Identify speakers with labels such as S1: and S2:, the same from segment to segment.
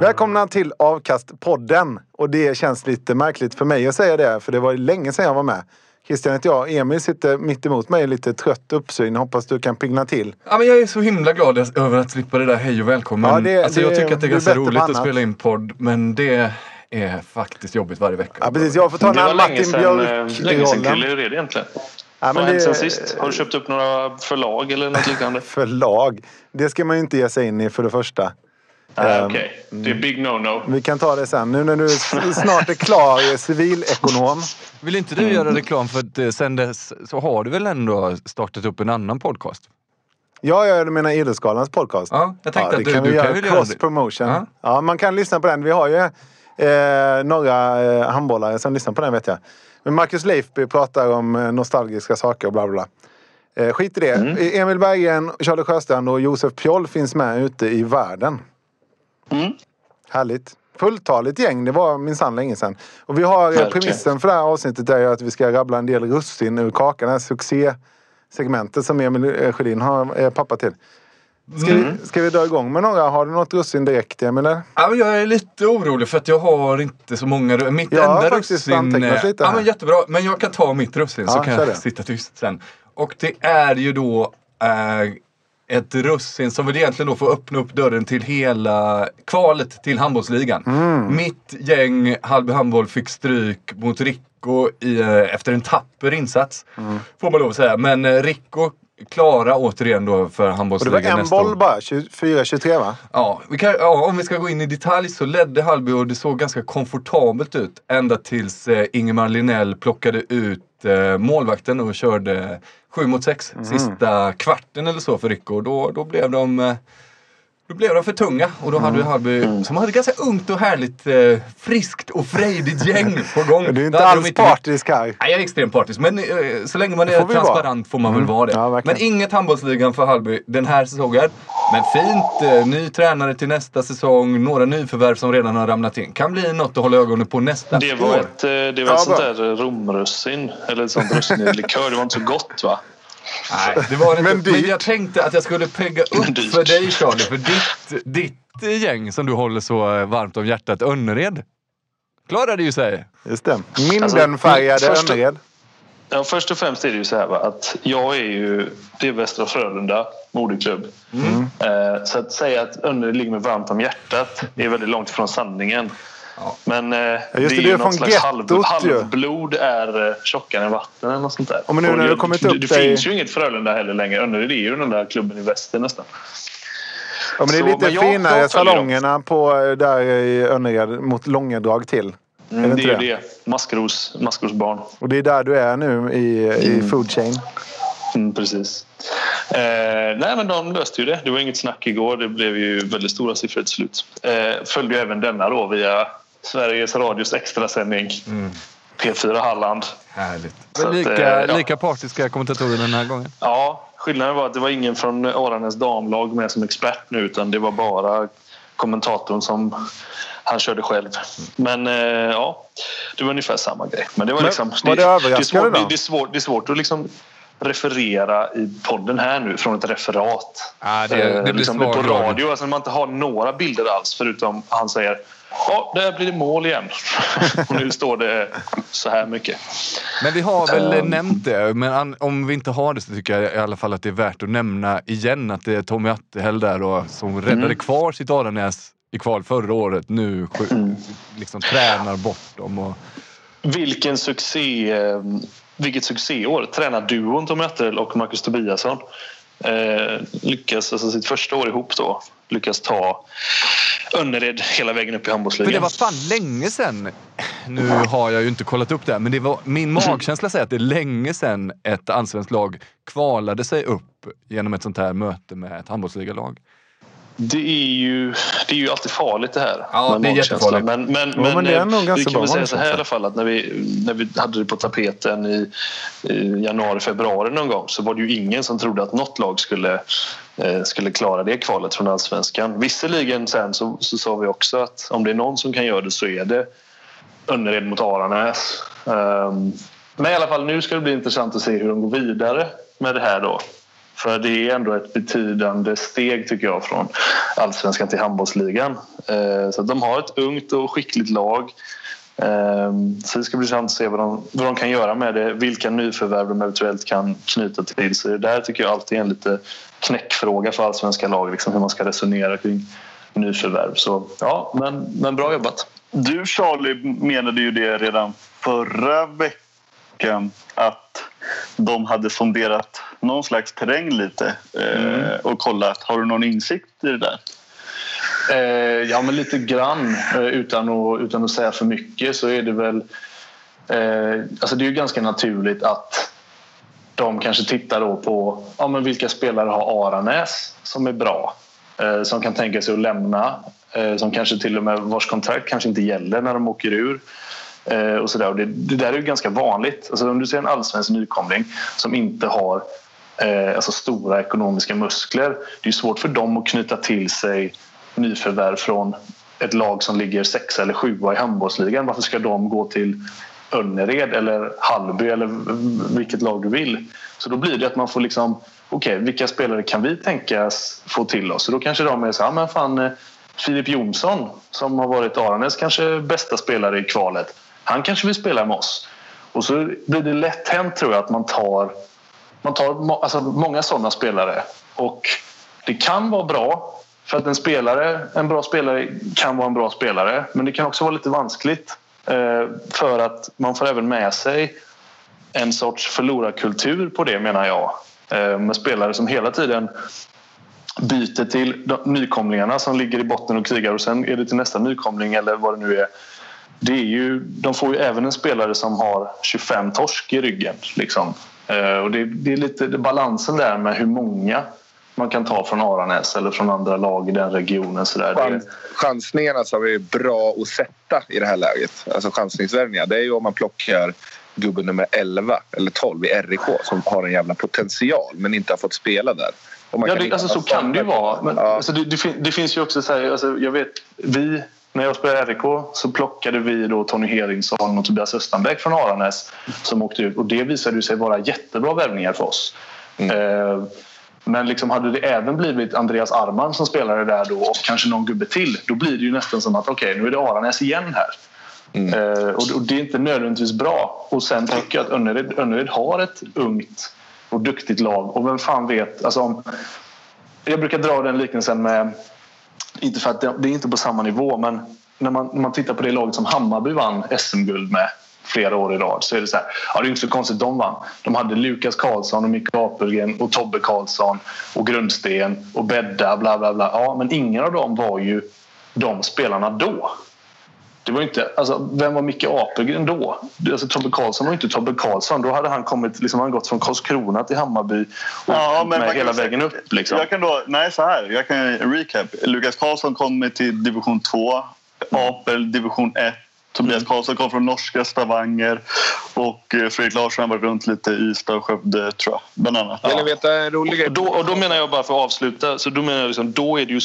S1: Välkomna till Avkastpodden. Och det känns lite märkligt för mig att säga det, för det var länge sedan jag var med. Christian heter jag. Emil sitter mitt emot mig, lite trött uppsyn. Hoppas du kan pigna till.
S2: Ja, men jag är så himla glad över att slippa det där hej och välkommen.
S1: Ja, det-
S2: alltså,
S1: det-
S2: jag tycker att det är ganska roligt att spela in podd, men det är faktiskt jobbigt varje vecka.
S1: Ja, precis. Jag får ta
S3: Det
S1: en
S3: var länge
S1: Martin
S3: sedan,
S1: Björk
S3: eh, länge sedan det egentligen?
S1: Ja,
S3: Vad
S1: men
S3: har hänt sen sist? Har du köpt upp några förlag eller något liknande?
S1: Förlag. Det ska man ju inte ge sig in i för det första.
S3: Nej,
S1: Ehm,
S3: okej. Det är big no-no.
S1: Vi kan ta det sen. Nu när du snart är klar civilekonom.
S2: Vill inte du göra reklam för att eh, sen dess så har du väl ändå startat upp en annan podcast?
S1: Ja, jag menar Idrottsgalans podcast.
S2: Ja, jag tänkte
S1: det
S2: att du-
S1: kan
S2: du
S1: vi
S2: kan
S1: göra. Cross promotion. Ja.
S2: Ja.
S1: man kan lyssna på den. Vi har ju eh, några eh, handbollare som lyssnar på den vet jag. Men Marcus Leifby pratar om eh, nostalgiska saker och bla bla bla. Eh, skit i det.
S3: Mm.
S1: Emil Berggren, Charlie Sjöstrand och Josef Pjoll finns med ute i världen.
S3: Mm.
S1: Härligt. Fulltaligt gäng. Det var minsann länge sedan. Och vi har eh,
S3: Verkligen.
S1: premissen för det här avsnittet är ju att vi ska rabbla en del russin ur kakan. Det här succésegmentet som Emil eh, Sjödin har är pappa till. Ska,
S3: Mm.
S1: vi, ska vi dra igång med några? Har du något russin direkt Emil?
S2: Ja, men jag är lite orolig för att jag har inte så många. Mitt
S1: Jag
S2: enda
S1: faktiskt
S2: russin... eh,
S1: lite
S2: Ja, men jättebra. Men jag kan ta mitt russin så
S1: Ja,
S2: kan
S1: kör
S2: jag
S1: det.
S2: sitta tyst sen. Och det är ju då eh, ett russin som väl egentligen då får öppna upp dörren till hela kvalet till handbollsligan.
S1: Mm.
S2: Mitt gäng Hallby Handboll fick stryk mot Rico i, eh, efter en tapper insats.
S1: Mm.
S2: Får man lov att säga. Men eh, Rico klara återigen då för
S1: Och det
S2: handbollsligan
S1: var en
S2: nästa
S1: boll
S2: år.
S1: bara. 24-23 va?
S2: Ja, kan, ja, om vi ska gå in i detalj så ledde Hallby och det såg ganska komfortabelt ut. Ända tills eh, Ingemar Linell plockade ut målvakten och körde 7 mot 6
S1: Mhm.
S2: sista kvarten eller så för Rico. Då, då blev de eh, då blev de för tunga och då hade
S1: Mm.
S2: vi Hallby som hade ett ganska ungt och härligt eh, friskt och frejdigt gäng på gång.
S1: Du är inte alls partisk här.
S2: Nej, jag är extremt partisk. Men eh, så länge man
S1: får
S2: är
S1: vi
S2: transparent får man väl vara det.
S1: Ja,
S2: men inget handbollsligan för Hallby den här säsongen. Men fint. Eh, ny tränare till nästa säsong. Några nyförvärv som redan har ramlat in. Kan bli något att hålla ögonen på nästa
S3: Det var
S2: år.
S3: ett, eh, det var
S1: Ja,
S3: ett sånt där romrussin. Eller ett sånt russin i likör. Det var inte så gott va?
S2: Nej, det var det
S1: Men
S2: inte. Men jag tänkte att jag skulle pegga upp för dig Charlie. För ditt, ditt gäng som du håller så varmt om hjärtat, Önnered. Klarade ju sig.
S1: Just det. Mindenfärgade
S3: Alltså, först-
S1: Önnered.
S3: Ja, först och främst är det ju så här va, att jag är ju det är Västra Frölunda moderklubb.
S1: Mm.
S3: Eh, så att säga att Önnered ligger mig varmt om hjärtat är väldigt långt ifrån sanningen. Men eh,
S1: just det,
S3: det är något slags halv, halvblod är eh, tjockare än vatten eller något sånt där.
S1: Ja, men nu när
S3: det,
S1: du kommit
S3: det,
S1: upp
S3: det
S1: i-
S3: finns ju inget Frölunda heller längre. Önnered är ju den där klubben i väster nästan.
S1: Ja, men det är
S3: Så,
S1: lite
S3: jag-
S1: finare
S3: jag
S1: salongerna på, eh, där i Önnered mot Långedrag till. är det
S3: Mm, det är ju det. Maskros, Maskros barn.
S1: Och det är där du är nu i, i food chain.
S3: Mm, precis. Eh, nej, men de löste ju det. Det var inget snack igår. Det blev ju väldigt stora siffror till slut. Eh, följde ju även denna då via Sveriges Radios extrasändning. P4 Halland.
S2: Härligt.
S3: Så att,
S2: lika,
S3: eh, ja.
S2: lika partiska kommentatorer den här gången.
S3: Ja, skillnaden var att det var ingen från Aranäs damlag med som expert nu utan det var bara kommentatorn som han körde själv. Men eh, ja, det var ungefär samma grej. Men det var
S1: Men
S3: liksom...
S1: var det
S3: det, är
S1: överraskande
S3: svårt,
S1: då?
S3: det, det, är svårt, det är svårt att liksom referera i podden här nu från ett referat.
S2: Ja, det- det
S3: Eh,
S2: blir
S3: liksom
S2: svag
S3: på
S2: radio.
S3: radio, alltså när man inte har några bilder alls förutom han säger Ja, där blir det mål igen. och nu står det så här mycket.
S2: Men vi har väl
S3: Um.
S2: nämnt det, men om vi inte har det så tycker jag i alla fall att det är värt att nämna igen att det är Tommy Attehäll där då, som räddade
S3: Mm.
S2: kvar sitt Aranäs i kval förra året. Nu sk- liksom tränar bort dem. Och,
S3: Vilken succé, eh, vilket succéår. Tränarduon Tom Ötterl och Marcus Tobiasson eh, lyckas, alltså sitt första år ihop då, lyckas ta Önnered hela vägen upp i
S2: för
S3: Men
S2: det var fan länge sedan. Nu har jag ju inte kollat upp det här, men det var, min magkänsla säger att det är länge sedan ett allsvenskt lag kvalade sig upp genom ett sånt här möte med ett handbollsligalag.
S3: Det är ju, det är ju alltid farligt det här.
S2: Ja, det är jättefarligt.
S3: Men, men,
S1: Ja, men det är
S3: eh,
S1: nog ganska
S3: vi kan väl säga så här i alla fall att när vi, när vi hade det på tapeten i, i januari, februari någon gång så var det ju ingen som trodde att något lag skulle, eh, skulle klara det kvalet från allsvenskan. Visserligen sen så, så sa vi också att om det är någon som kan göra det så är det Önnered mot Aranäs. Um, men i alla fall nu ska det bli intressant att se hur de går vidare med det här då. För det är ändå ett betydande steg tycker jag från allsvenskan till handbollsligan. Eh, så att de har ett ungt och skickligt lag. Eh, så det ska bli intressant att se vad de, vad de kan göra med det. Vilka nyförvärv de eventuellt kan knyta till sig. Det där tycker jag alltid är en lite knäckfråga för allsvenska lag. Liksom hur man ska resonera kring nyförvärv. Så ja, men, men bra jobbat.
S4: Du Charlie menade ju det redan förra veckan att de hade sonderat någon slags terräng lite eh, och kollat. Har du någon insikt i det där?
S3: Eh, ja, men lite grann. Eh, utan, att, utan att säga för mycket så är det väl... Alltså det är ju ganska naturligt att de kanske tittar då på ja, men vilka spelare har Aranäs som är bra. Som kan tänka sig att lämna. Som kanske till och med vars kontrakt kanske inte gäller när de åker ur. Eh, och så där. Och det, det där är ju ganska vanligt. Alltså om du ser en allsvensk nykomling som inte har eh, alltså stora ekonomiska muskler. Det är svårt för dem att knyta till sig nyförvärv från ett lag som ligger sexa eller sjua i handbollsligan. Varför ska de gå till Önnered eller Hallby eller vilket lag du vill? Så då blir det att man får liksom okej, vilka spelare kan vi tänkas få till oss? Och då kanske de är så här, ah, men fan eh, Filip Jonsson som har varit Aranäs kanske bästa spelare i kvalet. Han kanske vill spela med oss. Och så blir det lätt hänt tror jag att man tar, man tar alltså, många sådana spelare. Och det kan vara bra för att en spelare, en bra spelare kan vara en bra spelare. Men det kan också vara lite vanskligt eh, för att man får även med sig en sorts förlorarkultur på det menar jag. Eh, med spelare som hela tiden byter till de nykomlingarna som ligger i botten och krigar och sen är det till nästa nykomling eller vad det nu är. Det är ju, de får ju även en spelare som har 25 torsk i ryggen. Liksom. Eh, och det, det är lite det är balansen där med hur många man kan ta från Aranäs eller från andra lag i den regionen. Så där.
S5: Chans, chansningarna som är bra att sätta i det här läget, alltså chansningsvärvningar, det är ju om man plockar gubben nummer 11 eller 12 i RIK som har en jävla potential men inte har fått spela där.
S3: Ja, det, alltså, så kan det ju vara. Men,
S5: Ja.
S3: alltså, det, det finns ju också så här, alltså, jag vet, vi, när jag spelade RIK så plockade vi då Tony Heringsson och Tobias Östanbäck från Aranäs som åkte ut och det visade sig vara jättebra värvningar för oss. Eh, men liksom hade det även blivit Andreas Arman som spelade där då och kanske någon gubbe till då blir det ju nästan som att okej, nu är det Aranäs igen här. Eh, och, och det är inte nödvändigtvis bra. Och sen tycker jag att Önnered, Önnered har ett ungt och duktigt lag. Och vem fan vet, alltså om, jag brukar dra den liknelsen med, inte för att det, det är inte på samma nivå, men när man, när man tittar på det laget som Hammarby vann SM-guld med flera år i rad så är det så här, ja det är inte så konstigt de vann. De hade Lukas Karlsson och Micke Apelgren och Tobbe Karlsson och Grundsten och Bedda bla bla bla. Ja, men ingen av dem var ju de spelarna då. Det var inte, alltså, vem var Micke Apelgren då? Alltså, Tobbe Karlsson var inte Tobbe Karlsson. Då hade han kommit, liksom, han gått från Karlskrona till Hammarby och
S4: Ja, men
S3: med hela vägen upp. Liksom.
S4: Jag kan då, nej, så här. Jag kan recap. Lukas Karlsson kommer till division 2. Apel division 1. Tobias Karlsson kom från norska Stavanger och eh, Fredrik Larsson har varit runt lite i Ystad och Skövde, tror jag. Bland annat.
S5: Vill ni veta en rolig grej?
S3: Och då, och då menar jag bara för att avsluta, så då menar jag liksom, då är det ju,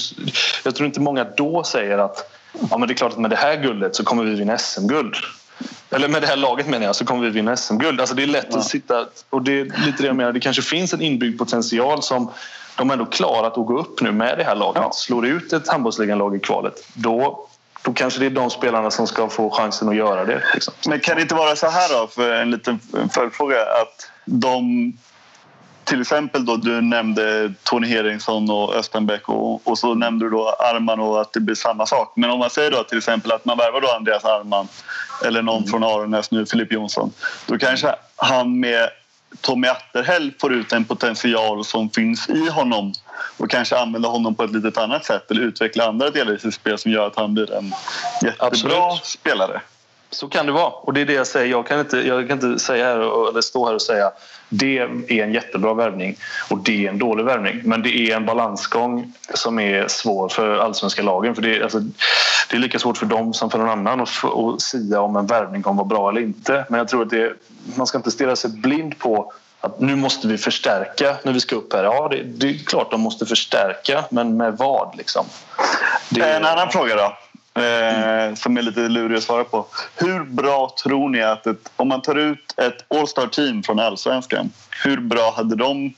S3: jag tror inte många då säger att ja, men det är klart att med det här guldet så kommer vi vinna SM-guld. Eller med det här laget menar jag, så kommer vi vinna SM-guld. Alltså det är lätt att sitta, och det lite det jag menar, det kanske finns en inbyggd potential som de ändå klarat att gå upp nu med det här laget. Slår ut ett handbollsliganlag i kvalet, då då kanske det är de spelarna som ska få chansen att göra det. Liksom.
S4: Men kan det inte vara så här då, för en liten följdfråga, att de till exempel då du nämnde Tony Heringsson och Östenbäck och, och så nämnde du då Arman och att det blir samma sak. Men om man säger då till exempel att man värvar då Andreas Arman eller någon mm. från Aronäs nu, Filip Jonsson. Då kanske han med Tommy Atterhäll får ut en potential som finns i honom och kanske använda honom på ett lite annat sätt eller utveckla andra delar i sitt spel som gör att han blir en jättebra Absolut. spelare.
S3: Så kan det vara. Och det är det jag säger. Jag kan inte, jag kan inte säga här, eller stå här och säga det är en jättebra värvning och det är en dålig värvning. Men det är en balansgång som är svår för allsvenska lagen. För det, är, alltså, det är lika svårt för dem som för någon annan att, att sia om en värvning kommer vara bra eller inte. Men jag tror att det, man ska inte stirra sig blind på att nu måste vi förstärka när vi ska upp här. Ja, det, det är klart de måste förstärka, men med vad? Liksom?
S4: Det... En annan fråga då. Eh, som är lite lurig att svara på. Hur bra tror ni att ett, om man tar ut ett All-star team från allsvenskan, hur bra hade de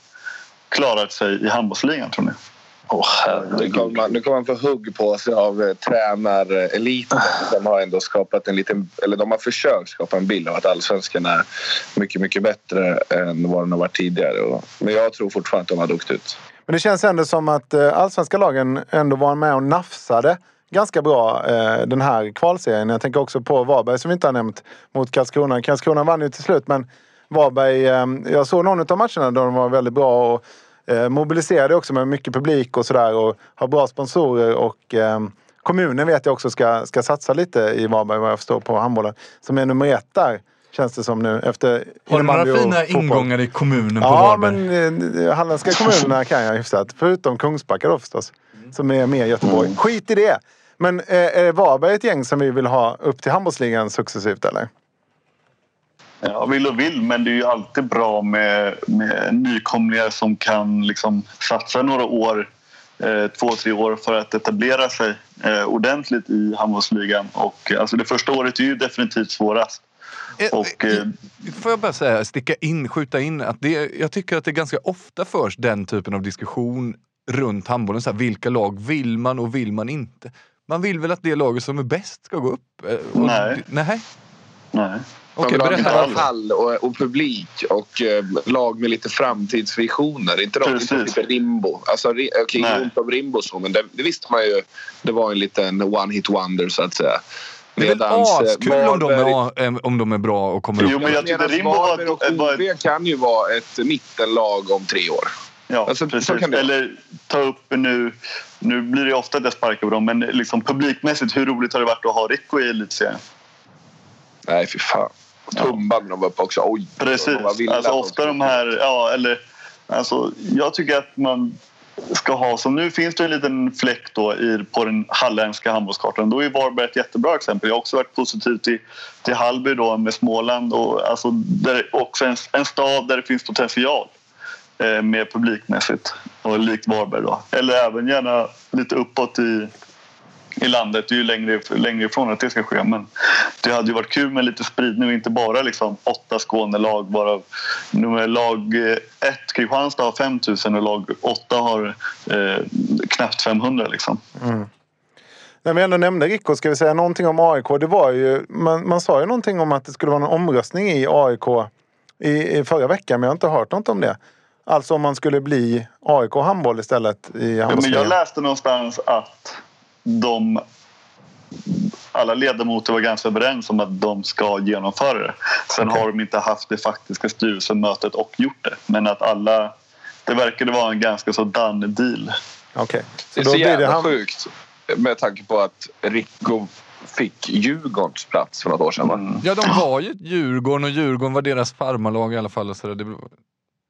S4: klarat sig i handbollsligan tror ni?
S5: Oh, nu, kommer man, nu kommer man få hugg på sig av eh, tränareliten. De har ändå skapat en liten, eller de har försökt skapa en bild av att allsvenskan är mycket, mycket bättre än vad den har varit tidigare. Och, men jag tror fortfarande att de har åkt ut.
S1: Men det känns ändå som att eh, allsvenska lagen ändå var med och nafsade ganska bra eh, den här kvalserien. Jag tänker också på Varberg som vi inte har nämnt mot Karlskrona. Karlskrona vann ju till slut men Varberg, eh, jag såg någon av matcherna då de var väldigt bra och eh, mobiliserade också med mycket publik och sådär och har bra sponsorer och eh, kommunen vet jag också ska, ska satsa lite i Varberg vad jag förstår på handbollen. Som är nummer ett där. Känns det som nu efter
S2: Har du några fina ingångar i kommunen på
S1: ja,
S2: Varberg?
S1: Ja men eh, halländska kommunerna kan jag hyfsat. Förutom Kungsbacka då förstås. Som är mer Göteborg. Mm. Skit i det! Men eh, är Varberg ett gäng som vi vill ha upp till handbollsligan successivt eller?
S4: Ja, vill och vill, men det är ju alltid bra med, med nykomlingar som kan liksom satsa några år, eh, två, tre år för att etablera sig eh, ordentligt i handbollsligan. Och, alltså det första året är ju definitivt svårast.
S2: Eh, och, eh, Får jag bara säga, sticka in, skjuta in att det, jag tycker att det ganska ofta förs den typen av diskussion runt handbollen. Så här, vilka lag vill man och vill man inte? Man vill väl att det laget som är bäst ska gå upp?
S4: Eh, och, nej.
S2: Nej.
S4: nej.
S5: Okej, okay, berätta. Inte hall och, och publik och eh, lag med lite framtidsvisioner. Inte de inte typ Rimbo. Alltså, okej, okay, inte om Rimbo så, men det, det, visste man ju. Det var en liten one-hit wonder så att säga.
S2: Det är väl eh, askul om, de är, om de är bra och kommer
S4: upp. Jo, men jag tyckte Rimbo var...
S5: och HV kan ju vara ett mittenlag om tre år.
S4: Ja, alltså, precis. Eller ta upp nu... Nu blir det ofta det sparkar på dem, men liksom publikmässigt, hur roligt har det varit att ha Rico i elitserien?
S5: Nej, fy fan. Tumba när de var uppe också. Oj!
S4: Precis. Alltså, ofta de här... Ja, eller, alltså, jag tycker att man ska ha... Som nu finns det en liten fläck då i, på den halländska handbollskartan. Då är Varberg ett jättebra exempel. Jag har också varit positiv till, till Hallby då med Småland. Och, alltså, där också en, en stad där det finns potential. Eh, mer publikmässigt och likt Varberg då. Eller även gärna lite uppåt i, i landet. Det är ju längre, längre ifrån att det ska ske men det hade ju varit kul med lite spridning och inte bara liksom åtta Skånelag varav nummer lag eh, ett Kristianstad har 5000 och lag åtta har eh, knappt 500 liksom. Mm.
S1: När vi ändå nämnde Rico, ska vi säga någonting om AIK? Det var ju, man, man sa ju någonting om att det skulle vara en omröstning i AIK i, i förra veckan men jag har inte hört något om det. Alltså om man skulle bli AIK handboll istället i
S4: ja, men Jag läste någonstans att de alla ledamöter var ganska överens om att de ska genomföra det. Sen okay. har de inte haft det faktiska styrelsemötet och gjort det. Men att alla... Det verkade vara en ganska så done deal.
S1: Okay.
S5: Så det är så jävla han... sjukt med tanke på att Rico fick Djurgårdens plats för något år sedan. Mm.
S2: Ja, de var ju Djurgården och Djurgården var deras farmarlag i alla fall. Så det,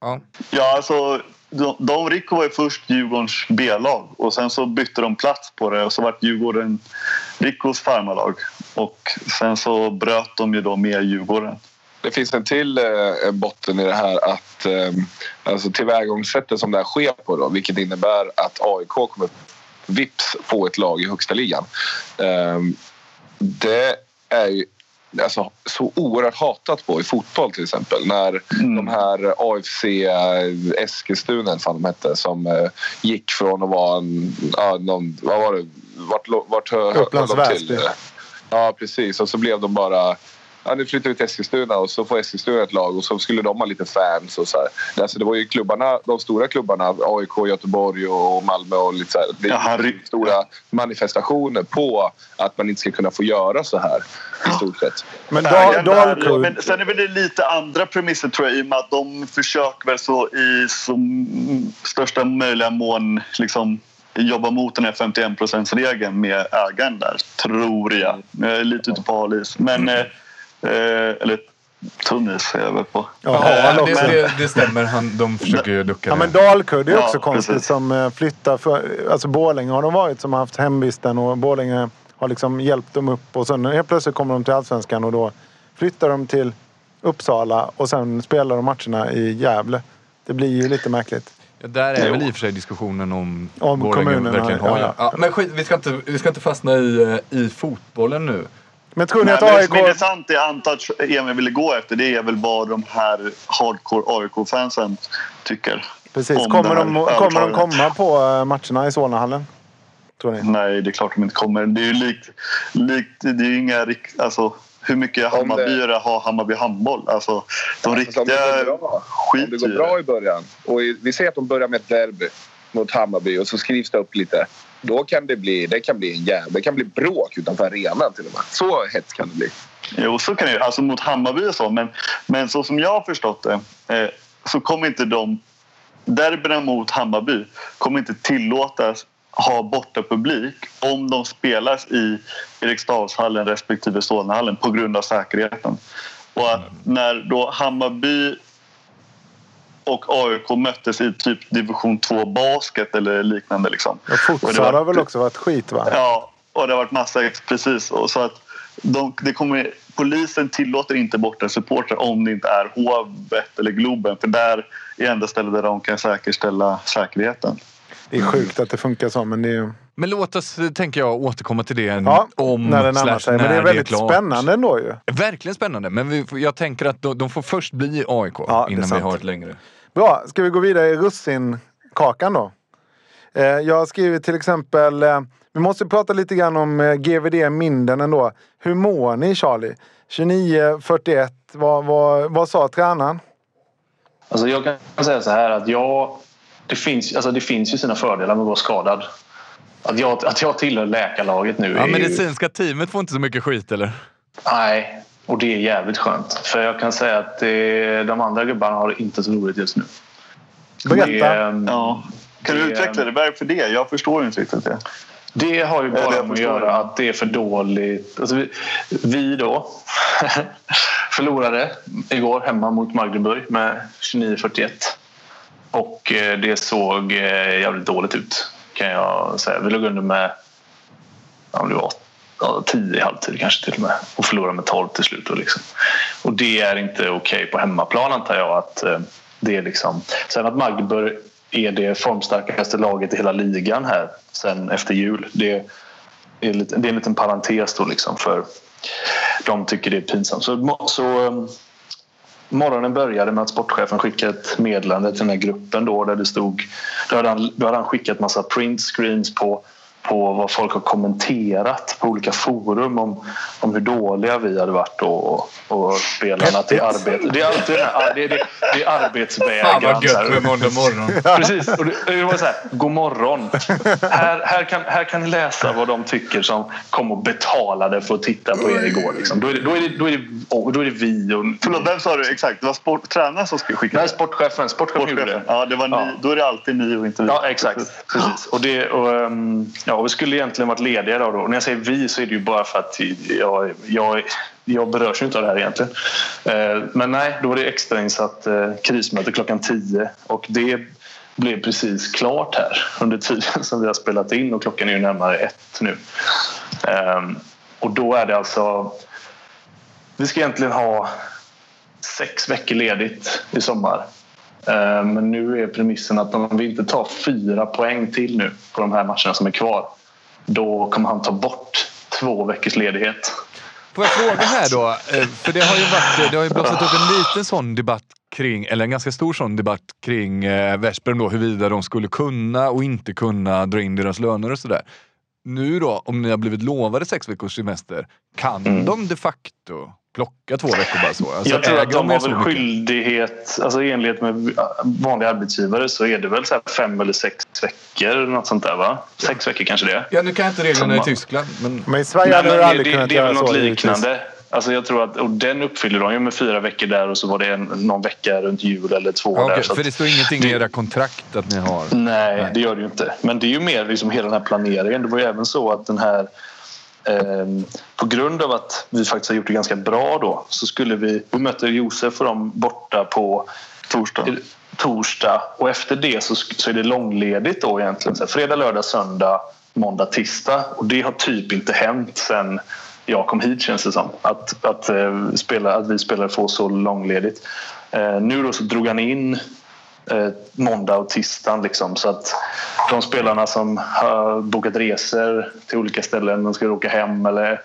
S4: Ja, ja alltså de, de Rico var ju först Djurgårdens B-lag och sen så bytte de plats på det och så vart Djurgården Ricos farmarlag och sen så bröt de ju då med Djurgården.
S5: Det finns en till eh, botten i det här att eh, alltså tillvägagångssättet som det här sker på då, vilket innebär att AIK kommer vips få ett lag i högsta ligan. Eh, det är ju alltså, så oerhört hatat på i fotboll till exempel. När mm. de här AFC Eskilstuna, fan de hette, som eh, gick från att vara en, ja, någon, vad var det, vart, vart
S1: Upplands
S5: hör de till? Ja, precis. Och så blev de bara... Ja, nu flyttar vi till Eskilstuna och så får Eskilstuna ett lag och så skulle de ha lite fans. Och så här. Alltså, det var ju klubbarna, de stora klubbarna, AIK, Göteborg och Malmö och lite så här. Det är
S4: Ja, Harry-
S5: stora manifestationer på att man inte ska kunna få göra så här i stort sett.
S1: Men
S4: där,
S1: Dalkurd...
S4: Men sen är väl det lite andra premisser tror jag i och med att de försöker väl så i som största möjliga mån liksom jobba mot den här 51% regeln med ägaren där, tror jag. Jag är lite ute på hal is. Men, eh, eh, eller tunn is är jag väl på.
S1: Ja,
S2: Ja, det, det, det stämmer. Han, de försöker ju ducka
S1: Ja
S2: det.
S1: men Dalkurd är
S4: Ja,
S1: också konstigt
S4: precis.
S1: som eh, flyttar för, alltså Borlänge har de varit som har haft hemvisten och Borlänge har liksom hjälpt dem upp och sen helt plötsligt kommer de till Allsvenskan och då flyttar de till Uppsala och sen spelar de matcherna i Gävle. Det blir ju lite märkligt.
S2: Ja, där är
S4: Jo.
S2: väl i och för sig diskussionen om,
S1: Om
S2: Borlänge
S1: kommunerna,
S2: verkligen
S1: ja,
S2: har.
S1: ja.
S2: Ja, men skit, vi, ska inte, vi ska inte fastna i, eh, i fotbollen nu.
S1: Men tror ni
S4: Nej,
S1: att
S4: men det
S1: AIK...
S4: som är intressant, jag antar att Emil ville gå efter, det är väl vad de här hardcore AIK-fansen tycker.
S1: Precis.
S4: om
S1: Kommer de, kommer de komma på eh, matcherna i Solnahallen? Tror ni?
S4: Nej, det är klart de inte kommer. Det är ju likt... likt det är ju inga rikt... Alltså, hur mycket
S5: Om det-
S4: Hammarbyare har Hammarby handboll? Alltså, de
S5: Alltså, om det
S4: riktiga
S5: bra, om
S4: skiter
S5: det går
S4: i
S5: bra i början och i- vi säger att de börjar med ett derby mot Hammarby och så skrivs det upp lite. Då kan det bli, det kan bli en jävla, det kan bli bråk utanför arenan till och med. Så hett kan det bli.
S4: Jo, så kan det ju. Alltså mot Hammarby och så. Men, men så som jag har förstått det eh, så kommer inte de... Derbyna mot Hammarby kommer inte tillåtas ha borta publik om de spelas i Eriksdalshallen respektive Solnahallen på grund av säkerheten. Och att när då Hammarby och AIK möttes i typ division 2 basket eller liknande. Liksom. Det
S1: futsal
S4: var-
S1: har väl också varit skit va?
S4: Ja, och det har varit massa precis. Och så att de, det kommer, polisen tillåter inte borta supportrar om det inte är Hovet eller Globen för där är enda stället där de kan säkerställa säkerheten.
S1: Det är sjukt att det funkar så men det är.
S2: Men låt oss, tänker jag, återkomma till det
S1: Ja,
S2: om
S1: när det närmar sig. Men det är väldigt
S2: klart.
S1: spännande ändå ju.
S2: Verkligen spännande. Men vi, jag tänker att de, de får först bli AIK
S1: Ja, det är
S2: innan vi har ett längre.
S1: Bra, ska vi gå vidare i russinkakan då? Eh, jag har skrivit till exempel, eh, vi måste prata lite grann om eh, GVD Minden ändå. Hur mår ni Charlie? 29-41, vad, vad, vad sa tränaren?
S3: Alltså jag kan säga så här att jag, det, finns, alltså det finns ju sina fördelar med att vara skadad. Att jag, att jag tillhör läkarlaget nu
S2: Ja,
S3: är ju,
S2: medicinska teamet får inte så mycket skit eller?
S3: Nej, och det är jävligt skönt. För jag kan säga att det, de andra gubbarna har inte så roligt just nu.
S1: Berätta.
S3: Det, ehm,
S4: Ja. Kan du
S3: Det-
S4: utveckla det? Varför det? Jag förstår inte riktigt det.
S3: Det har ju bara med att göra
S4: det.
S3: att det är för dåligt. Alltså vi, vi då förlorade igår hemma mot Magdeburg med 29-41. Och eh, det såg eh, jävligt dåligt ut kan jag säga. Vi låg under med ja, det var ja, 10 i halvtid kanske till och med och förlora med 12 till slut. Och, liksom. och det är inte okej okay på hemmaplan antar jag. att eh, det är liksom. Sen att Magdeburg är det formstarkaste laget i hela ligan här sen efter jul. Det är, lite, det är en liten parentes då liksom för de tycker det är pinsamt. Så, så eh, morgonen började med att sportchefen skickade ett meddelande till den här gruppen då där det stod då hade han, då hade han skickat massa print screens på på vad folk har kommenterat på olika forum om, om hur dåliga vi hade varit och, och spelarna till arbete. Det är alltid den här, det, det, det är arbetsvägran.
S2: Fan vad gött med måndag morgon.
S3: Precis. Och det, det var så här, god morgon. Här, här, kan, här kan ni läsa vad de tycker som kom och betalade för att titta på er igår. Liksom. Då, är det, då, är det, då, är det, då är det vi och...
S4: Förlåt, vem sa du exakt? Det var sport, tränaren som skulle skicka
S3: Nej, sportchefen. Sportchefen gjorde det.
S4: Ja, det var ni,
S3: Ja.
S4: då är det alltid ni och inte vi.
S3: Ja, exakt. Precis. Och det, och, ehm, ja, vi skulle egentligen varit lediga idag. Då. Och när jag säger vi så är det ju bara för att jag, jag, jag berörs ju inte av det här egentligen. Eh, men nej, då var det extrainsatt eh, krismöte klockan 10 och det blev precis klart här under tiden som vi har spelat in och klockan är ju närmare ett nu. Ehm, och då är det alltså... Vi ska egentligen ha sex veckor ledigt i sommar. Eh, Men nu är premissen att om vi inte tar fyra poäng till nu på de här matcherna som är kvar då kommer han ta bort två veckors ledighet.
S2: Får jag fråga här då? Eh, För det har ju, varit, det har ju blossat upp en liten sån debatt kring, eller en ganska stor sån debatt kring eh, då, huruvida de skulle kunna och inte kunna dra in deras löner och sådär. nu då, om ni har blivit lovade sex veckors semester, kan
S3: Mm.
S2: de de facto plocka två veckor bara så? Alltså,
S3: jag tror att de har
S2: så
S3: väl skyldighet, alltså i enlighet med vanliga arbetsgivare så är det väl så här fem eller sex veckor, något sånt där va? Sex veckor kanske det.
S2: Ja, nu kan jag inte reglerna i Tyskland, men...
S1: Men i Sverige
S3: Nej,
S1: hade du
S3: det,
S1: aldrig
S3: det,
S1: kunnat
S3: det är
S1: göra
S3: väl något
S1: så.
S3: liknande. Alltså jag tror att, och den uppfyller de ju med fyra veckor där och så var det en, någon vecka runt jul eller två
S2: Ja, okej,
S3: där. Så
S2: för
S3: att,
S2: det står ingenting i era kontrakt att ni har?
S3: nej, det gör det ju inte. Men det är ju mer liksom hela den här planeringen. Det var ju även så att den här på grund av att vi faktiskt har gjort det ganska bra då så skulle vi, vi möter Josef och dem borta på
S4: Torsdag.
S3: torsdag och efter det så, så är det långledigt då egentligen. Så här, fredag, lördag, söndag, måndag, tisdag. Och det har typ inte hänt sen jag kom hit känns det som. Att, att, eh, spela, att vi spelare får så långledigt. Eh, nu då så drog han in eh, måndag och tisdagen liksom, så att de spelarna som har bokat resor till olika ställen, de ska åka hem eller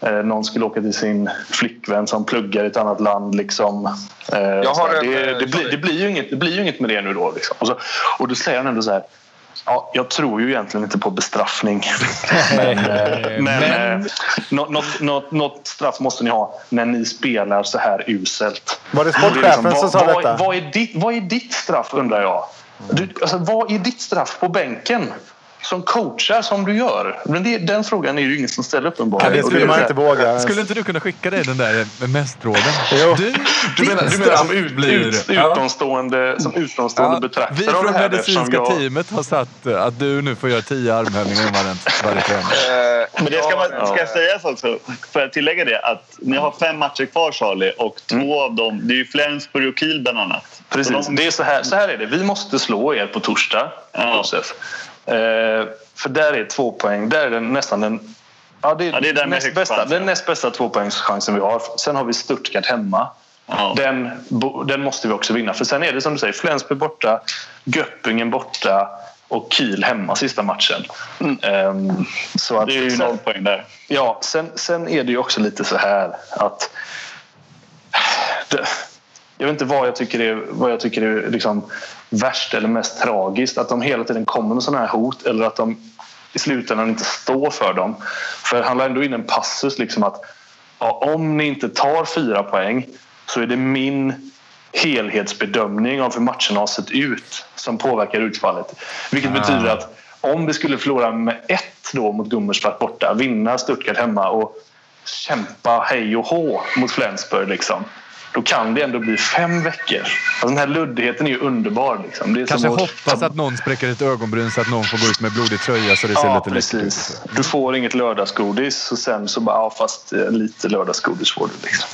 S3: eh, någon skulle åka till sin flickvän som pluggar i ett annat land. Liksom. Eh, här,
S5: en,
S3: det,
S5: eh,
S3: det, blir, det, blir ju inget, det blir ju inget med det nu då. Liksom. Och, så, och då säger han ändå så här Ja, jag tror ju egentligen inte på bestraffning. men eh, men, eh, något, något, något, straff måste ni ha när ni spelar så här uselt.
S1: Var det
S3: är
S1: sportchefen
S3: liksom,
S1: som sa
S3: vad,
S1: detta?
S3: vad, är ditt, vad är ditt straff undrar jag? Du, alltså, vad är ditt straff på bänken? Som coachar som du gör. Men det, den frågan är ju ingen som ställer uppenbarligen.
S1: Ja, det skulle man inte våga.
S2: Skulle inte du kunna skicka dig den där mästråden?
S1: Jo.
S2: Du,
S3: Du menar, du menar som, ut, ut, utomstående, som utomstående
S2: Ja,
S3: betraktare
S2: vi från
S3: det här
S2: medicinska
S3: jag-
S2: teamet har satt eh, att du nu får göra tio armhävningar varje, träning.
S5: Eh,
S4: Men det ska, man, ska
S3: Ja.
S4: sägas också, för att tillägga det, att ni har fem matcher kvar Charlie och två av dem, det är ju Flensburg och Kiel bland annat. Så
S3: Precis,
S4: de-
S3: det är så här, så här är det. Vi måste slå er på torsdag,
S4: Ja.
S3: Eh, för där är två poäng. Där är den nästan den, ja, det är
S4: Ja, det är med
S3: näst bästa,
S4: chans,
S3: den näst bästa tvåpoängschansen vi har. Sen har vi Stuttgart hemma.
S4: Ja.
S3: Den, den måste vi också vinna. För sen är det som du säger, Flensburg borta, Göppingen borta och Kiel hemma sista matchen. Ehm, så att,
S4: Det är ju noll poäng där.
S3: Ja, sen, sen är det ju också lite så här att... Det, jag vet inte vad jag tycker är, vad jag tycker är liksom värst eller mest tragiskt. Att de hela tiden kommer med sådana här hot eller att de i slutändan inte står för dem. För han la ändå in en passus liksom att ja, om ni inte tar fyra poäng så är det min helhetsbedömning av hur matcherna har sett ut som påverkar utfallet. Vilket betyder att om vi skulle förlora med ett då mot Gummersbach borta, vinna Stuttgart hemma och kämpa hej och hå mot Flensburg liksom, då kan det ändå bli fem veckor. Alltså den här luddigheten är ju underbar. Liksom. Det
S2: Kanske
S3: som
S2: hoppas att någon spräcker ett ögonbryn så att någon får gå ut med blodig tröja så det ser
S3: Ja,
S2: lite läckert ut.
S3: precis. Du får inget lördagsgodis och sen så bara, ja, fast eh, lite lördagsgodis får du. Liksom.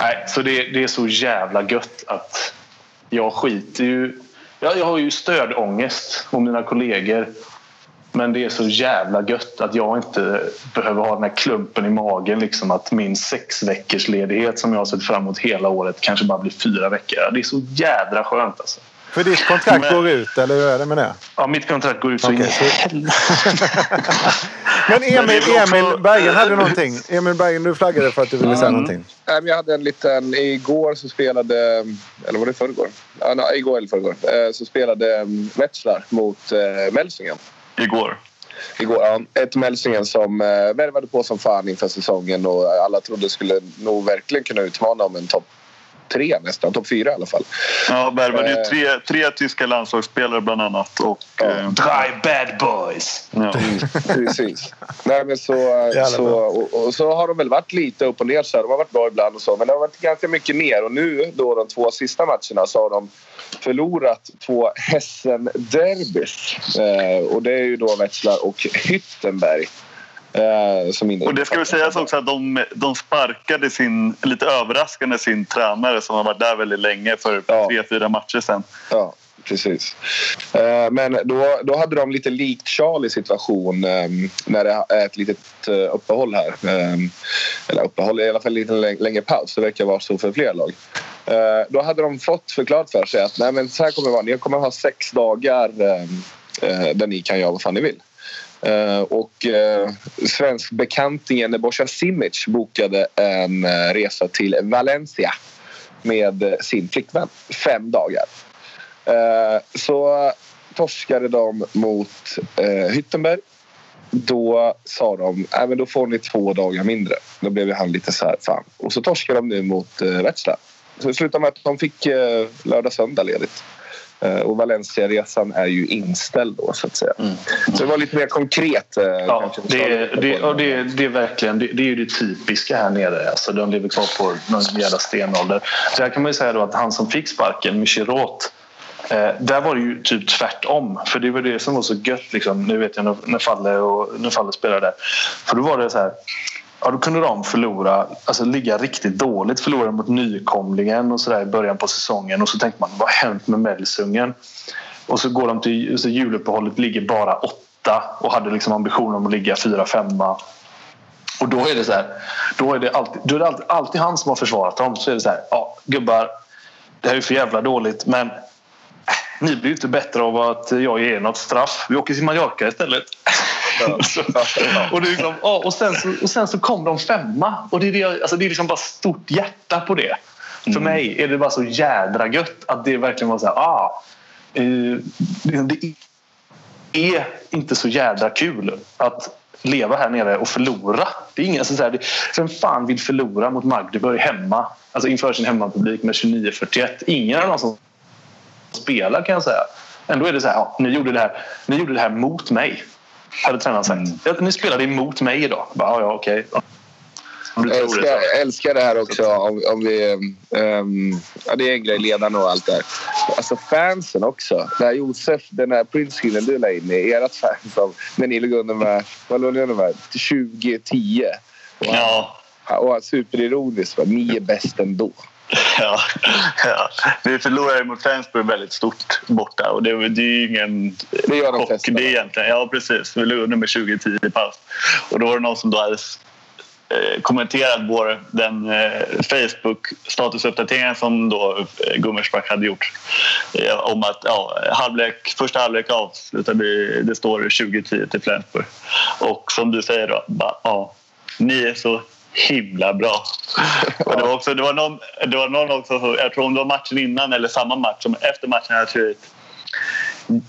S3: Nej, så det, det är så jävla gött att jag skiter ju... Jag, jag har ju stödångest och mina kollegor. Men det är så jävla gött att jag inte behöver ha den här klumpen i magen. Liksom att min sex veckors ledighet som jag har sett fram emot hela året kanske bara blir fyra veckor. Det är så jädra skönt alltså.
S1: För ditt kontrakt
S4: Men-
S1: går ut, eller hur är det med det?
S3: Ja, mitt kontrakt går ut så in i.
S1: Men Emil, Emil Bergen hade någonting. Emil Bergen, du flaggade för att du ville säga någonting.
S5: Nej, men jag hade en liten... Igår så spelade... Eller var det förrgår? Ja, nej, igår eller förrgår. Eh, Så spelade um, Wetzlar mot eh, Melsingen.
S4: Igår.
S5: Igår, ja, ett Melsingen som eh, värvade på som fan inför säsongen och alla trodde skulle nog verkligen kunna utmana om en topp tre nästan. Topp fyra i alla fall.
S4: Ja, värvade ju
S5: Eh.
S4: tre, tre tyska landslagsspelare bland annat. Och,
S5: Ja.
S4: eh,
S3: Dry bad boys.
S4: ja.
S5: Precis. Nej, men så, så, och, och så har de väl varit lite upp och ner. Så här. De har varit bra ibland och så. Men det har varit ganska mycket ner. Och nu då de två sista matcherna så har de förlorat två Hessen-derbys. Eh, och det är ju då Wetzlar och Hyttenberg. Eh,
S4: Och det ska väl sägas också att de, de sparkade sin, lite överraskande sin tränare som har varit där väldigt länge för
S5: Ja.
S4: tre, fyra matcher sedan.
S5: Ja, precis. Eh, men då, då hade de lite likt Charlie situation ehm, när det är ett litet eh, uppehåll här. Ehm, eller uppehåll, i alla fall en lite längre paus. Det verkar vara så för flera lag. Eh, då hade de fått förklarat för sig att Nej, men så här kommer det vara. Ni kommer ha sex dagar ehm, där ni kan göra vad fan ni vill. Och svensk svenskbekantingen Nebojsa Simic bokade en resa till Valencia med sin flickvän. Fem dagar. Eh, så torskade de mot eh, Hyttenberg då sa de äh, men då får ni två dagar mindre. Då blev han lite så här, fan. Och så torskade de nu mot eh, Wetzlar. Så det slutade med att de fick eh, lördag söndag ledigt. Eh, och Valencia-resan är ju inställd då så att säga. Mm. Så det var lite mer konkret. Eh,
S3: ja, det, det, och det, det, är verkligen det, det, är ju det typiska här nere. Alltså, de lever kvar på någon jävla stenålder. Så här kan man ju säga då att han som fick sparken, Michirot Eh, där var det ju typ tvärtom. För det var det som var så gött. Liksom. Nu vet jag när, när Falle, och, när Falle spelade. För då var det så här. Ja, då kunde de förlora, alltså ligga riktigt dåligt. Förlora mot nykomlingen och så där i början på säsongen. Och så tänkte man, vad har hänt med Melsungen? Och så går de till så juluppehållet, ligger bara åtta och hade liksom ambitionen om att ligga fyra, femma. Och då är det så här, då är det alltid, då är det alltid, alltid han som har försvarat dem. Så är det så här, ja gubbar, det här är för jävla dåligt men ni blir inte bättre av att jag ger något straff. Vi åker till Mallorca istället. Ja. och, det liksom, och, sen så, och sen så kom de femma. Och det är, det, alltså det är liksom bara stort hjärta på det. För mm. mig är det bara så jädra gött att det verkligen var så här, ah, eh, det är inte så jädra kul att leva här nere och förlora. Det är ingen, så här, vem fan vill förlora mot Magdeburg hemma? Alltså inför sin hemmapublik med 29-41. Ingen av dem som spelar kan jag säga. Ändå är det så här, ja, ni, gjorde det här, ni gjorde det här mot mig. Hade tränaren sagt. Mm. Ni spelade emot mig idag. Bara, ja, okej. Okay.
S5: Jag älskar, älskar det här också om, om vi... Um, ja, det är en grej, ledarna och allt det Alltså fansen också. Här Josef, den här printscreenen du la in i ert fans om när ni låg under med, vad låg ni under med? 2010.
S3: Och, ja.
S5: Och superironiskt, ni är bäst ändå.
S4: Ja, ja. Vi förlorade mot Flensburg väldigt stort borta och det, det är ju ingen
S5: det gör de flesta.
S4: Det egentligen. Ja, precis. Vi låg nummer 20-10 i paus. Och då var det någon som då hade eh, kommenterat vår, den eh, Facebook-statusuppdateringen som då eh, Gummersback hade gjort om att ja, halvlek, första halvlek avslutade, det står 20-10 till Flensburg. Och som du säger då, ba, ja, ni är så himla bra. Och det, var också, det, var någon, det var någon också, jag tror om det var matchen innan eller samma match som efter matchen hade skrivit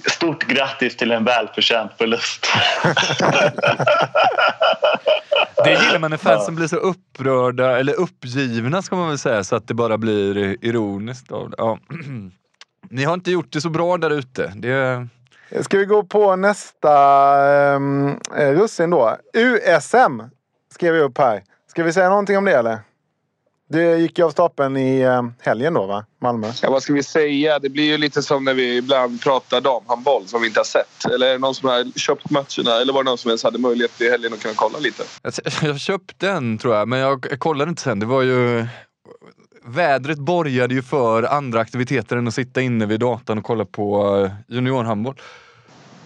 S4: Stort grattis till en välförtjänt förlust.
S2: det gillar man när fansen blir så upprörda, eller uppgivna ska man väl säga, så att det bara blir ironiskt. Ja. Ni har inte gjort det så bra där ute. Det...
S1: Ska vi gå på nästa um, russin då? USM skrev vi upp här. Ska vi säga någonting om det eller? Det gick ju av stapeln i eh, helgen då va? Malmö.
S5: Ja vad ska vi säga? Det blir ju lite som när vi ibland pratar damhandboll som vi inte har sett. Eller är det någon som har köpt matcherna? Eller var det någon som ens hade möjlighet i helgen att kunna kolla lite?
S2: Jag köpte en tror jag, men jag kollade inte sen. Det var ju... Vädret borgade ju för andra aktiviteter än att sitta inne vid datorn och kolla på eh, juniorhandboll.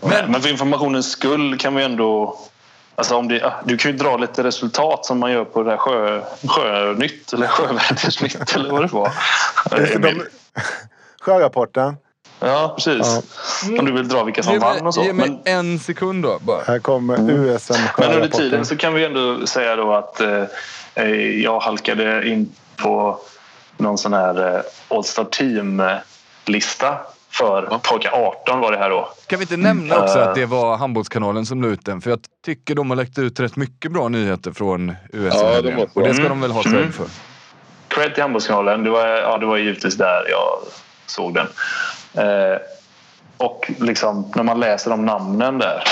S3: Men, men för informationens skull kan vi ändå Alltså om det, du kan ju dra lite resultat som man gör på det där sjö, Sjönytt eller Sjövädersnytt eller vad det var.
S1: De, sjörapporten.
S3: Ja, precis. Ja. Om du vill dra vilka som vann och så.
S2: Ge mig men, en sekund då bara.
S1: Här kommer USM
S3: Men under tiden så kan vi ändå säga då att eh, jag halkade in på någon sån här eh, All Star Team-lista för ja. pojkar 18 var det här då.
S2: Kan vi inte nämna också att det var Handbollskanalen som la ut den? För jag tycker de har läckt ut rätt mycket bra nyheter från USA. Ja, de och det ska de väl ha cred mm. för.
S3: Cred till Handbollskanalen. Det var, ja, det var givetvis där jag såg den. Eh, och liksom när man läser de namnen där.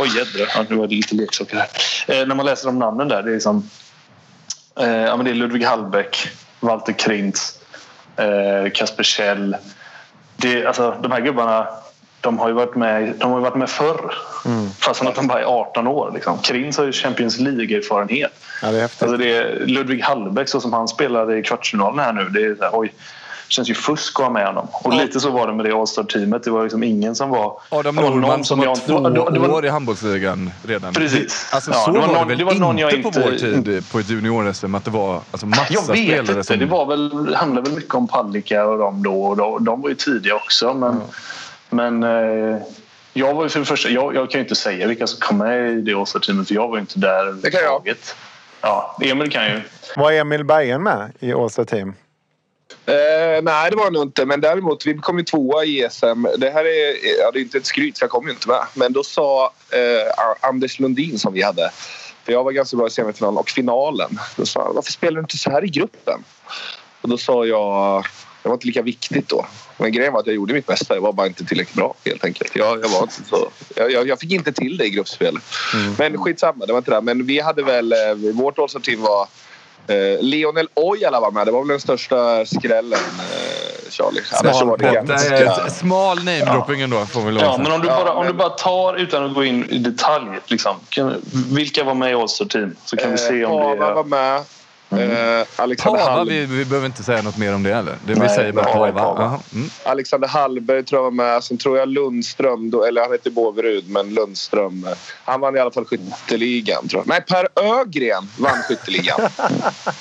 S3: Oj jädrar, ja, nu var det lite leksaker här. Eh, när man läser de namnen där. Det är, liksom, eh, ja, men det är Ludvig Hallbäck, Walter Krintz, eh, Kasper Kjell det, alltså, de här gubbarna de har ju varit med, de har varit med förr. Mm. Fastän att de bara är 18 år. Liksom. Krins har ju Champions League-erfarenhet.
S1: Ja, det är
S3: alltså det är Ludvig Hallbäck, så som han spelade i kvartsfinalen här nu. Det är här, oj, känns ju fusk att ha med honom. Och ja. lite så var det med det All-Star-teamet. Det var liksom ingen som var...
S2: Adam Norman som, var jag, två det var, det var, år i handbollsligan redan.
S3: Precis.
S2: Alltså, ja, så det var, var någon, det väl det var någon inte, inte på vår tid på ett junior-SM? Att det var alltså, massa
S3: jag vet
S2: spelare
S3: inte. Som... Det var väl, handlade väl mycket om Palicka och dem då. Och de, de var ju tidiga också. Men, ja. men eh, jag var ju för det första... Jag, jag kan ju inte säga vilka som kom med i det All-Star-teamet. För jag var ju inte där.
S5: Det kan jag.
S3: Ja, Emil kan ju.
S1: Var Emil Bergen med i All-Star-team?
S5: Eh, nej, det var det nog inte. Men däremot, vi kom ju tvåa i ESM. Det här är, ja, det är inte ett skryt, så jag kom ju inte med. Men då sa eh, Anders Lundin som vi hade, för jag var ganska bra i semifinalen och finalen. Då sa han, varför spelar du inte så här i gruppen? Och då sa jag, det var inte lika viktigt då. Men grejen var att jag gjorde mitt bästa. Jag var bara inte tillräckligt bra helt enkelt. Jag, jag, var inte så, jag, jag fick inte till det i gruppspel. Mm. Men skitsamma, det var inte det. Men vi hade väl, eh, vårt All-Star-team var Eh, Lionel Ojala var med. Det var väl den största skrällen, eh, Charlie.
S2: Smal, var det ganska... Smal namedropping ja. ändå, får vi lov
S3: Ja, men om du, bara, om du bara tar, utan att gå in i detalj, liksom, kan, vilka var med i All-Star Team? Så kan eh, vi se om det är...
S5: var med.
S2: Mm. Eh, Alexander Pava, Hall... vi, vi behöver inte säga något mer om det heller. Det vi Nej, säger bara Pava. Pava.
S5: Mm. Alexander Hallberg tror jag var med. Sen tror jag Lundström, då, eller han heter Båverud, men Lundström. Eh, han vann i alla fall skytteligan. Tror jag. Nej, Per Ögren vann skytteligan.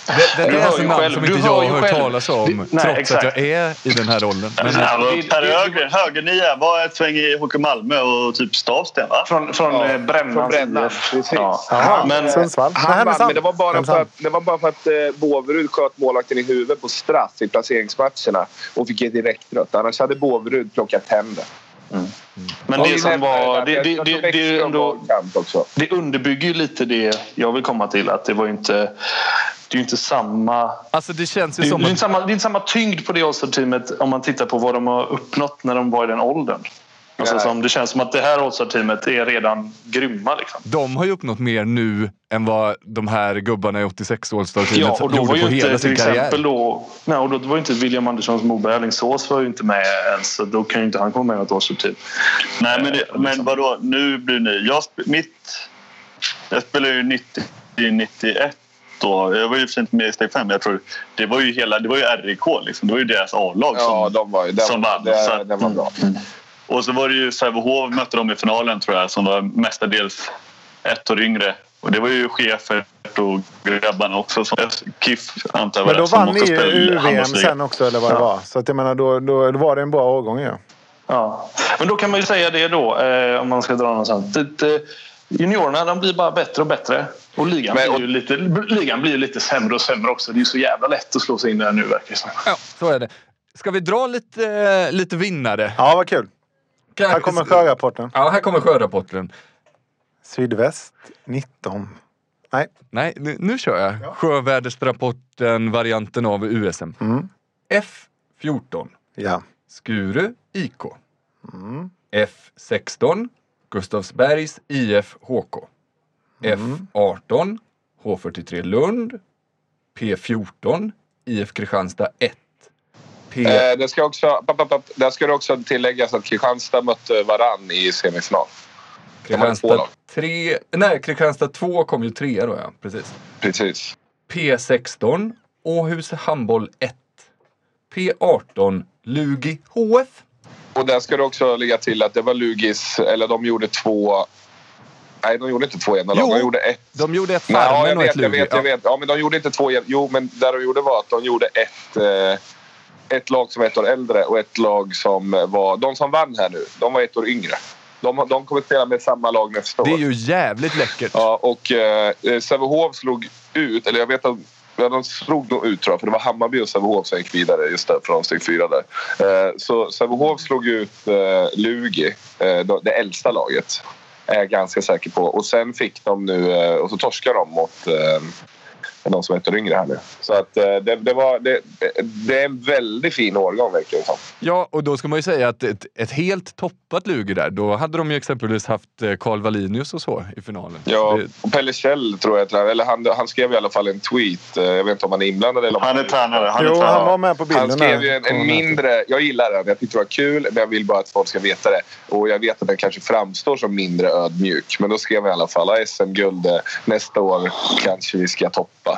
S2: det, det är alltså namn som inte jag har hört talas om, Nej, trots exakt. att jag är i den här rollen. Men,
S4: ja, per Ögren, högernia, var ett sväng i HK Malmö och typ Stavsten va?
S3: Från, från ja, Brännan.
S5: Brännan, precis.
S1: Ja. Men, Sundsvall.
S5: Han vann, men det var bara för att, det var bara för att eh, Båverud sköt målvakten i huvudet på straff i placeringsmatcherna och fick ett direkt rött. Annars hade Båverud plockat hem det. Mm.
S3: Men det som var... Det, det, det, det, ändå, det underbygger ju lite det jag vill komma till. Att det var inte... Det är ju inte samma...
S2: Alltså det känns ju
S3: det,
S2: som...
S3: Det är, inte samma, det är inte samma tyngd på det All-Star-teamet om man tittar på vad de har uppnått när de var i den åldern. Alltså som, det känns som att det här All-Star-teamet är redan grymma. Liksom.
S2: De har ju uppnått mer nu än vad de här gubbarna i 86 All-Star-teamet ja, gjorde på hela sin karriär.
S3: Då, nej, och då var ju inte William Anderssons Moberg Alingsås var ju inte med ens. Så då kan ju inte han komma med i något All-Star-team.
S4: Nej, men, det, men vadå? Nu blir ni... Jag, mitt, jag spelade ju 90, 91 då, jag var ju för inte med i steg 5, jag tror det var ju hela, det var ju RIK liksom. Det var ju deras A-lag som,
S5: ja, de var ju,
S4: som vann.
S5: Det, det var bra. Mm.
S4: Och så var det ju Sävehof mötte de i finalen tror jag som var mestadels ett år yngre. Och det var ju chefer och grabbarna också. Som KIF antar jag
S1: Men då vann ni ju UVM sen också eller vad ja. det var. Så att jag menar då, då, då var det en bra årgång ju. Ja.
S3: ja. Men då kan man ju säga det då eh, om man ska dra någonstans. Det, juniorerna de blir bara bättre och bättre. Och ligan, Men, och, blir ju lite, ligan blir ju lite sämre och sämre också. Det är ju så jävla lätt att slå sig in där nu verkar det
S2: Ja, så är det. Ska vi dra lite, lite vinnare?
S1: Ja, vad kul. Här kommer sjörapporten.
S2: Ja, här kommer sjörapporten.
S1: Sydväst 19. Nej.
S2: Nej, nu, nu kör jag. Ja. Sjövädersrapporten, varianten av USM. Mm. F14.
S1: Ja.
S2: Skuru IK. Mm. F16. Gustavsbergs IF HK. Mm. F18. H43 Lund. P14. IF Kristianstad 1.
S5: P... Eh, det, ska också, där ska det också tilläggas att Kristianstad mötte varann i semifinal.
S2: Kristianstad 3... Nej, Kristianstad 2 kom ju trea då ja. Precis.
S5: Precis.
S2: P16 Åhus Handboll 1. P18 Lugi HF.
S5: Och där ska det också ligga till att det var Lugis, eller de gjorde två Nej, de gjorde inte två ena lag. De gjorde ett.
S2: De gjorde ett Farmen
S5: och ett Lugi. Jag vet, jag vet. Ja, men de gjorde inte två Jo, men det de gjorde var att de gjorde ett... Eh, ett lag som var ett år äldre och ett lag som var... De som vann här nu, de var ett år yngre. De, de kommer spela med samma lag nästa år.
S2: Det är ju jävligt läckert.
S5: Ja, och eh, Sävehof slog ut, eller jag vet att Ja, de slog nog ut tror jag, för det var Hammarby och Sävehof som gick vidare just där från steg fyra där. Eh, så Sävehof slog ut eh, Lugi, eh, det äldsta laget. Är jag ganska säker på. Och sen fick de nu, eh, och så torskade de mot eh, de som är ett år yngre här nu. Så att eh, det, det, var, det, det, är en väldigt fin årgång verkar det som.
S2: Ja, och då ska man ju säga att ett, ett helt toppat Lugi där, då hade de ju exempelvis haft eh, Karl Wallinius och så i finalen.
S5: Ja, och Pelle Kjell tror jag, eller han, han skrev i alla fall en tweet. Eh, jag vet inte om han är inblandad eller om
S4: han är tränare. Han,
S1: jo, han var med på bilden.
S5: Han skrev ju en, en mindre, jag gillar den, jag tyckte det var kul, men jag vill bara att folk ska veta det. Och jag vet att den kanske framstår som mindre ödmjuk, men då skrev han i alla fall SM-guld nästa år kanske vi ska toppa.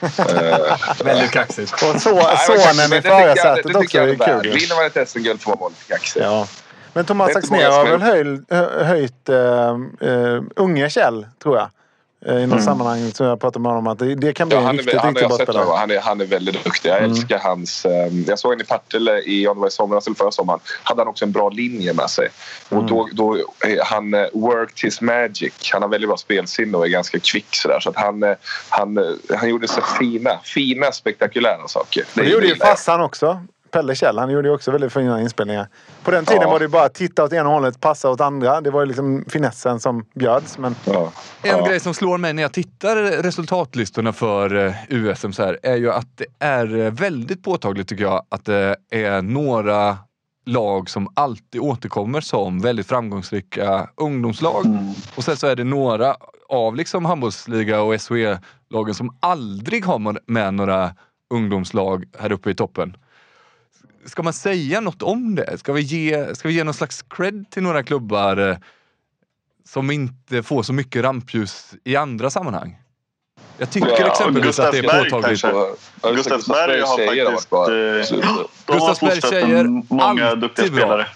S2: Eh, Väldigt kaxigt.
S1: Och så, sonen i förarsätet också. Det är kul.
S5: Vinner man ett SM-guld får man vara lite kaxig.
S1: Ja. Men Thomas Axnér har väl höjt, höjt uh, uh, unge Kjell, tror jag. Eh, i något
S5: Mm.
S1: sammanhang som jag pratade med honom om att det, det kan bli
S5: Ja, han, är,
S1: riktigt,
S5: han,
S1: riktigt bra spelare.
S5: han, är, han är väldigt duktig. Jag
S1: Mm.
S5: älskar hans... Eh, jag såg honom i Partille i, om det var i somras eller förra sommaren. hade han också en bra linje med sig. Och
S1: Mm.
S5: då, då, han eh, worked his magic. Han har väldigt bra spelsinne och är ganska kvick. Sådär. Så att han, han, han gjorde så fina, fina spektakulära saker.
S1: Och det gjorde ju farsan också. Pelle Kjell, han gjorde ju också väldigt fina inspelningar. På den tiden
S5: Ja.
S1: var det ju bara att titta åt ena hållet, passa åt andra. Det var ju liksom finessen som bjöds. Men
S5: Ja.
S2: En
S5: Ja.
S2: grej som slår mig när jag tittar resultatlistorna för eh, USM så här, är ju att det är eh, väldigt påtagligt tycker jag att det är några lag som alltid återkommer som väldigt framgångsrika ungdomslag. Och sen så är det några av liksom handbollsliga och SHE-lagen som aldrig har med några ungdomslag här uppe i toppen. Ska man säga något om det? Ska vi ge, ska vi ge någon slags cred till några klubbar eh, som inte får så mycket rampljus i andra sammanhang? Jag tycker
S4: Ja,
S2: exempelvis att det är påtagligt.
S5: Ja,
S4: Gustavsberg har faktiskt...
S5: bra.
S4: eh,
S2: Gustavsberg tjejer,
S4: många duktiga
S2: bra.
S4: spelare.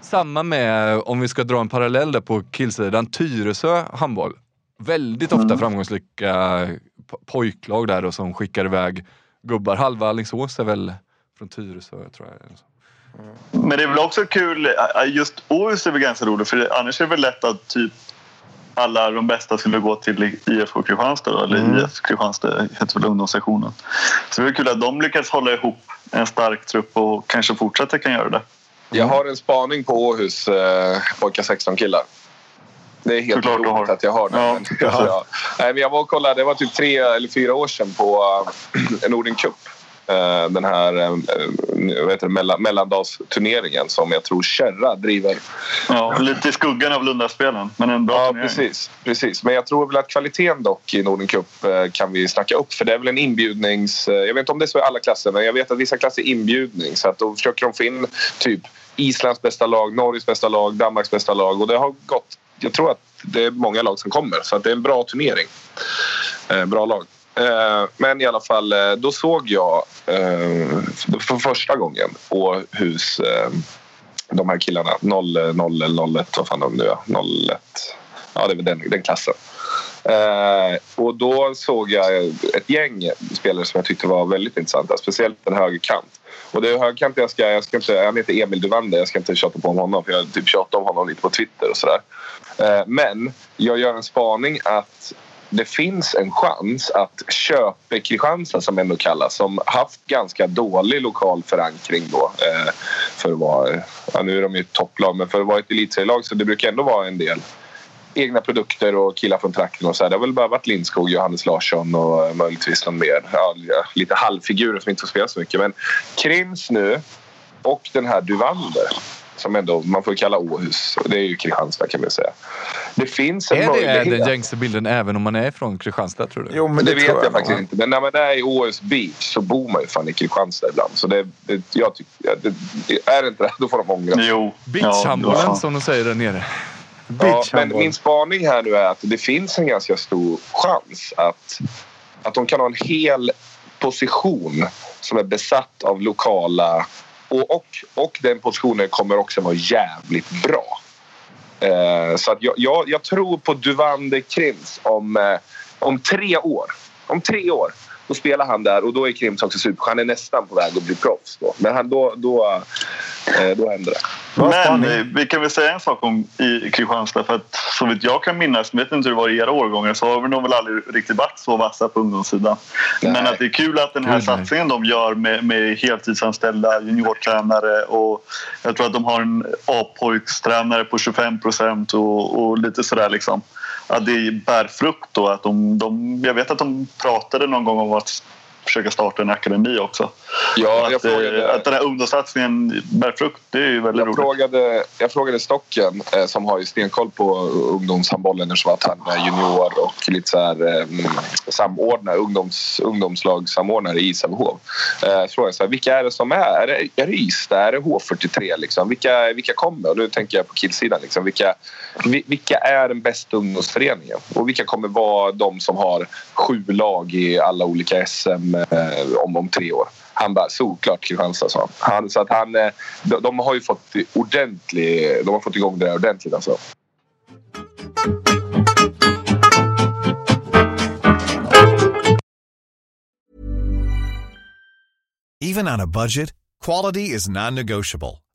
S2: Samma med, om vi ska dra en parallell där på killsidan, Tyresö handboll. Väldigt ofta framgångsrika po- pojklag där och som skickar iväg gubbar. Halva Alingsås är väl från Tyresö tror jag.
S4: Men det är väl också kul, äh, just Åhus är väl ganska roligt för annars är det väl lätt att typ alla de bästa skulle gå till IFK Kristianstad då, eller
S1: Mm.
S4: IF Kristianstad heter väl ungdomssektionen. Så det är kul att de lyckas hålla ihop en stark trupp och kanske fortsätter kan göra det.
S5: Jag har en spaning på Åhus eh, pojkar 16 killar. Det är helt otroligt att jag har det.
S4: Ja.
S5: Men, ja. Nej, men jag var och kollade, det var typ tre eller fyra år sedan på uh, Norden Cup. Eh, den här uh, vad heter det, mellan, mellandagsturneringen som jag tror Kärra driver.
S4: Ja, lite i skuggan av Lundaspelen, men en bra
S5: Ja,
S4: turnering.
S5: precis, precis. Men jag tror väl att kvaliteten dock i Norden Cup eh, kan vi snacka upp. För det är väl en inbjudnings... eh, Jag vet inte om det är så i alla klasser, men jag vet att vissa klasser är inbjudning. Så att då försöker de få in typ Islands bästa lag, Norges bästa lag, Danmarks bästa lag. Och det har gått... Jag tror att det är många lag som kommer, så att det är en bra turnering. Eh, bra lag. Eh, men i alla fall, eh, då såg jag eh, för första gången Åhus... De här killarna, 0, 0 eller 01, vad fan de nu är. 01. Ja, det är väl den, den klassen. Och då såg jag ett gäng spelare som jag tyckte var väldigt intressanta. Speciellt en högerkant. Och det är högerkant jag ska, jag ska inte, han heter Emil Duvander, jag ska inte tjata på om honom för jag typ tjatar om honom lite på Twitter och sådär. Men jag gör en spaning att det finns en chans att Köpe Kristianstad som ändå kallas som haft ganska dålig lokal förankring då eh, för att vara, ja nu är de ju ett topplag men för att vara ett elitserielag så det brukar ändå vara en del egna produkter och killar från trakten och så här. Det har väl bara varit Lindskog, Johannes Larsson och möjligtvis någon mer. Ja, lite halvfigurer som inte får spela så mycket. Men Krims nu och den här Duvander som ändå man får kalla Åhus. Det är ju Kristianstad kan man säga. Det finns en
S2: Är det
S5: möjlighet.
S2: den gängse bilden även om man är från Kristianstad tror du?
S1: jo, men
S5: det,
S1: det,
S5: vet
S1: tror
S5: jag, faktiskt inte. Men när man är i Åhus Beach så bor man ju fan i Kristianstad ibland. Så det, det, jag tycker, ja, det, det, är det inte det, då får de ångra sig.
S4: Jo.
S2: Beachhandbollen
S4: ja,
S2: som de säger där nere.
S5: Ja, men min spaning här nu är att det finns en ganska stor chans att, att de kan ha en hel position som är besatt av lokala och, och, och den positionen kommer också vara jävligt bra. Eh, så att jag, jag, jag tror på Duvander Krims om, eh, om tre år. Om tre år. Då spelar han där och då är Krims också super. Han är nästan på väg att bli proffs då. Men han, då, då, eh, då händer det.
S4: Men eh, vi kan väl säga en sak om i Kristianstad. För att så vitt jag kan minnas, jag vet inte hur det var i era årgångar, så har vi nog väl aldrig riktigt varit så vassa på ungdomssidan.
S5: Nej.
S4: Men att det är kul att den här satsningen de gör med, med heltidsanställda juniortränare och jag tror att de har en A-pojkstränare på 25 procent och, och lite sådär liksom. Att det bär frukt då. Att de, de, jag vet att de pratade någon gång om att försöka starta en akademi också.
S5: Ja,
S4: att,
S5: frågade-
S4: eh, att den här ungdomssatsningen bär frukt, det är ju väldigt
S5: Jag
S4: roligt.
S5: frågade, jag frågade Stocken eh, som har ju stenkoll på ungdomshandbollen eftersom att han är junior och lite så här, eh, samordnare, ungdoms, ungdomslagssamordnare i Sävehof. Eh, frågade jag så vilka är det som är? Är det, är det Ystad? Är det H43? Liksom? Vilka, vilka kommer? Och nu tänker jag på killsidan. Liksom. Vilka, vi- vilka är den bästa ungdomsföreningen? Och vilka kommer vara de som har sju lag i alla olika SM om, om, om tre år. Han bara solklart Kristianstad sa han. Så att han eh, de, de, har ju fått ordentlig, de har fått igång det där ordentligt alltså.
S6: Even on a budget, quality is non-negotiable.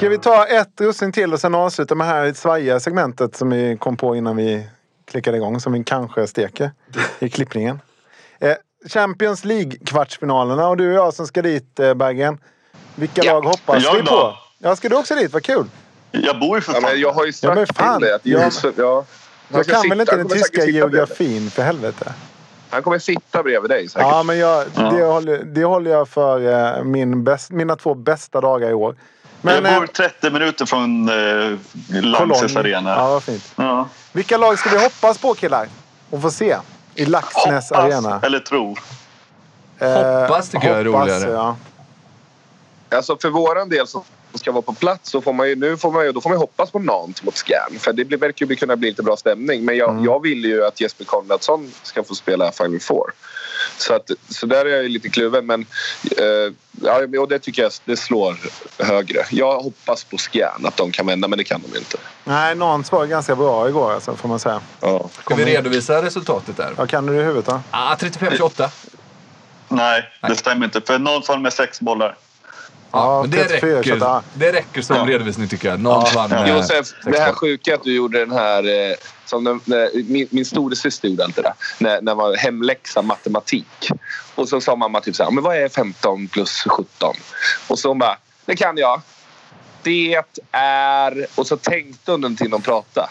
S1: Ska vi ta ett russin till och sen avsluta med det här svajiga segmentet som vi kom på innan vi klickade igång. Som vi kanske steker i klippningen. Eh, Champions League-kvartsfinalerna och du och jag som ska dit, eh, Bergen. Vilka
S5: Ja.
S1: lag hoppas
S4: Jag
S1: vi
S4: då?
S1: på? Ja, ska du också dit? Vad kul!
S4: Jag bor ju för
S5: Ja,
S4: fan.
S5: men jag har ju
S1: Ja, men
S5: sagt
S1: fan.
S5: till dig att
S1: Ja.
S5: Josef... Ja.
S1: Jag
S5: ska
S1: kan
S5: sitta-
S1: väl inte den tyska geografin för helvete?
S5: Han kommer sitta bredvid dig säkert.
S1: Ja, men jag,
S4: Ja.
S1: det, håller, det håller jag för eh, min bäst, mina två bästa dagar i år. Men
S4: jag bor
S1: eh,
S4: 30 minuter från eh, Lanxess arena.
S1: Ja, vad fint.
S4: Ja.
S1: Vilka lag ska vi hoppas på killar? Och få se i Laxnäs
S4: Hoppas
S1: arena.
S4: eller tror.
S1: Eh,
S2: Hoppas tycker jag är roligare.
S1: Ja.
S5: Alltså för våran del som ska vara på plats så får man ju nu får man ju, då får man ju hoppas på Nantes mot Scan. För det blir, verkar ju kunna bli lite bra stämning. Men jag,
S1: Mm.
S5: jag vill ju att Jesper Konradsson ska få spela Final Four. Så, att, så där är jag ju lite kluven. Men eh, ja, och det tycker jag det slår högre. Jag hoppas på Scan, att de kan vända, men det kan de ju inte.
S1: Nej, Nantes var ganska bra igår alltså, får man säga.
S5: Ja.
S2: Ska vi redovisa resultatet där?
S1: Vad kan du i huvudet då?
S2: Ah, 35-28.
S4: Nej, det stämmer inte. För någon vann med sex bollar.
S1: Ja,
S2: men det
S1: 34,
S2: räcker,
S1: 28.
S2: det räcker som
S4: Ja.
S2: redovisning tycker jag. Någon vann med
S5: Josef, det här sjuka att du gjorde den här... Eh, som den, när, min, min storasyster gjorde alltid det. När, när man var hemläxa matematik. Och så sa mamma typ så här, men vad är 15 plus 17? Och så hon bara, det kan jag. Det är... Och så tänkte hon till de pratade.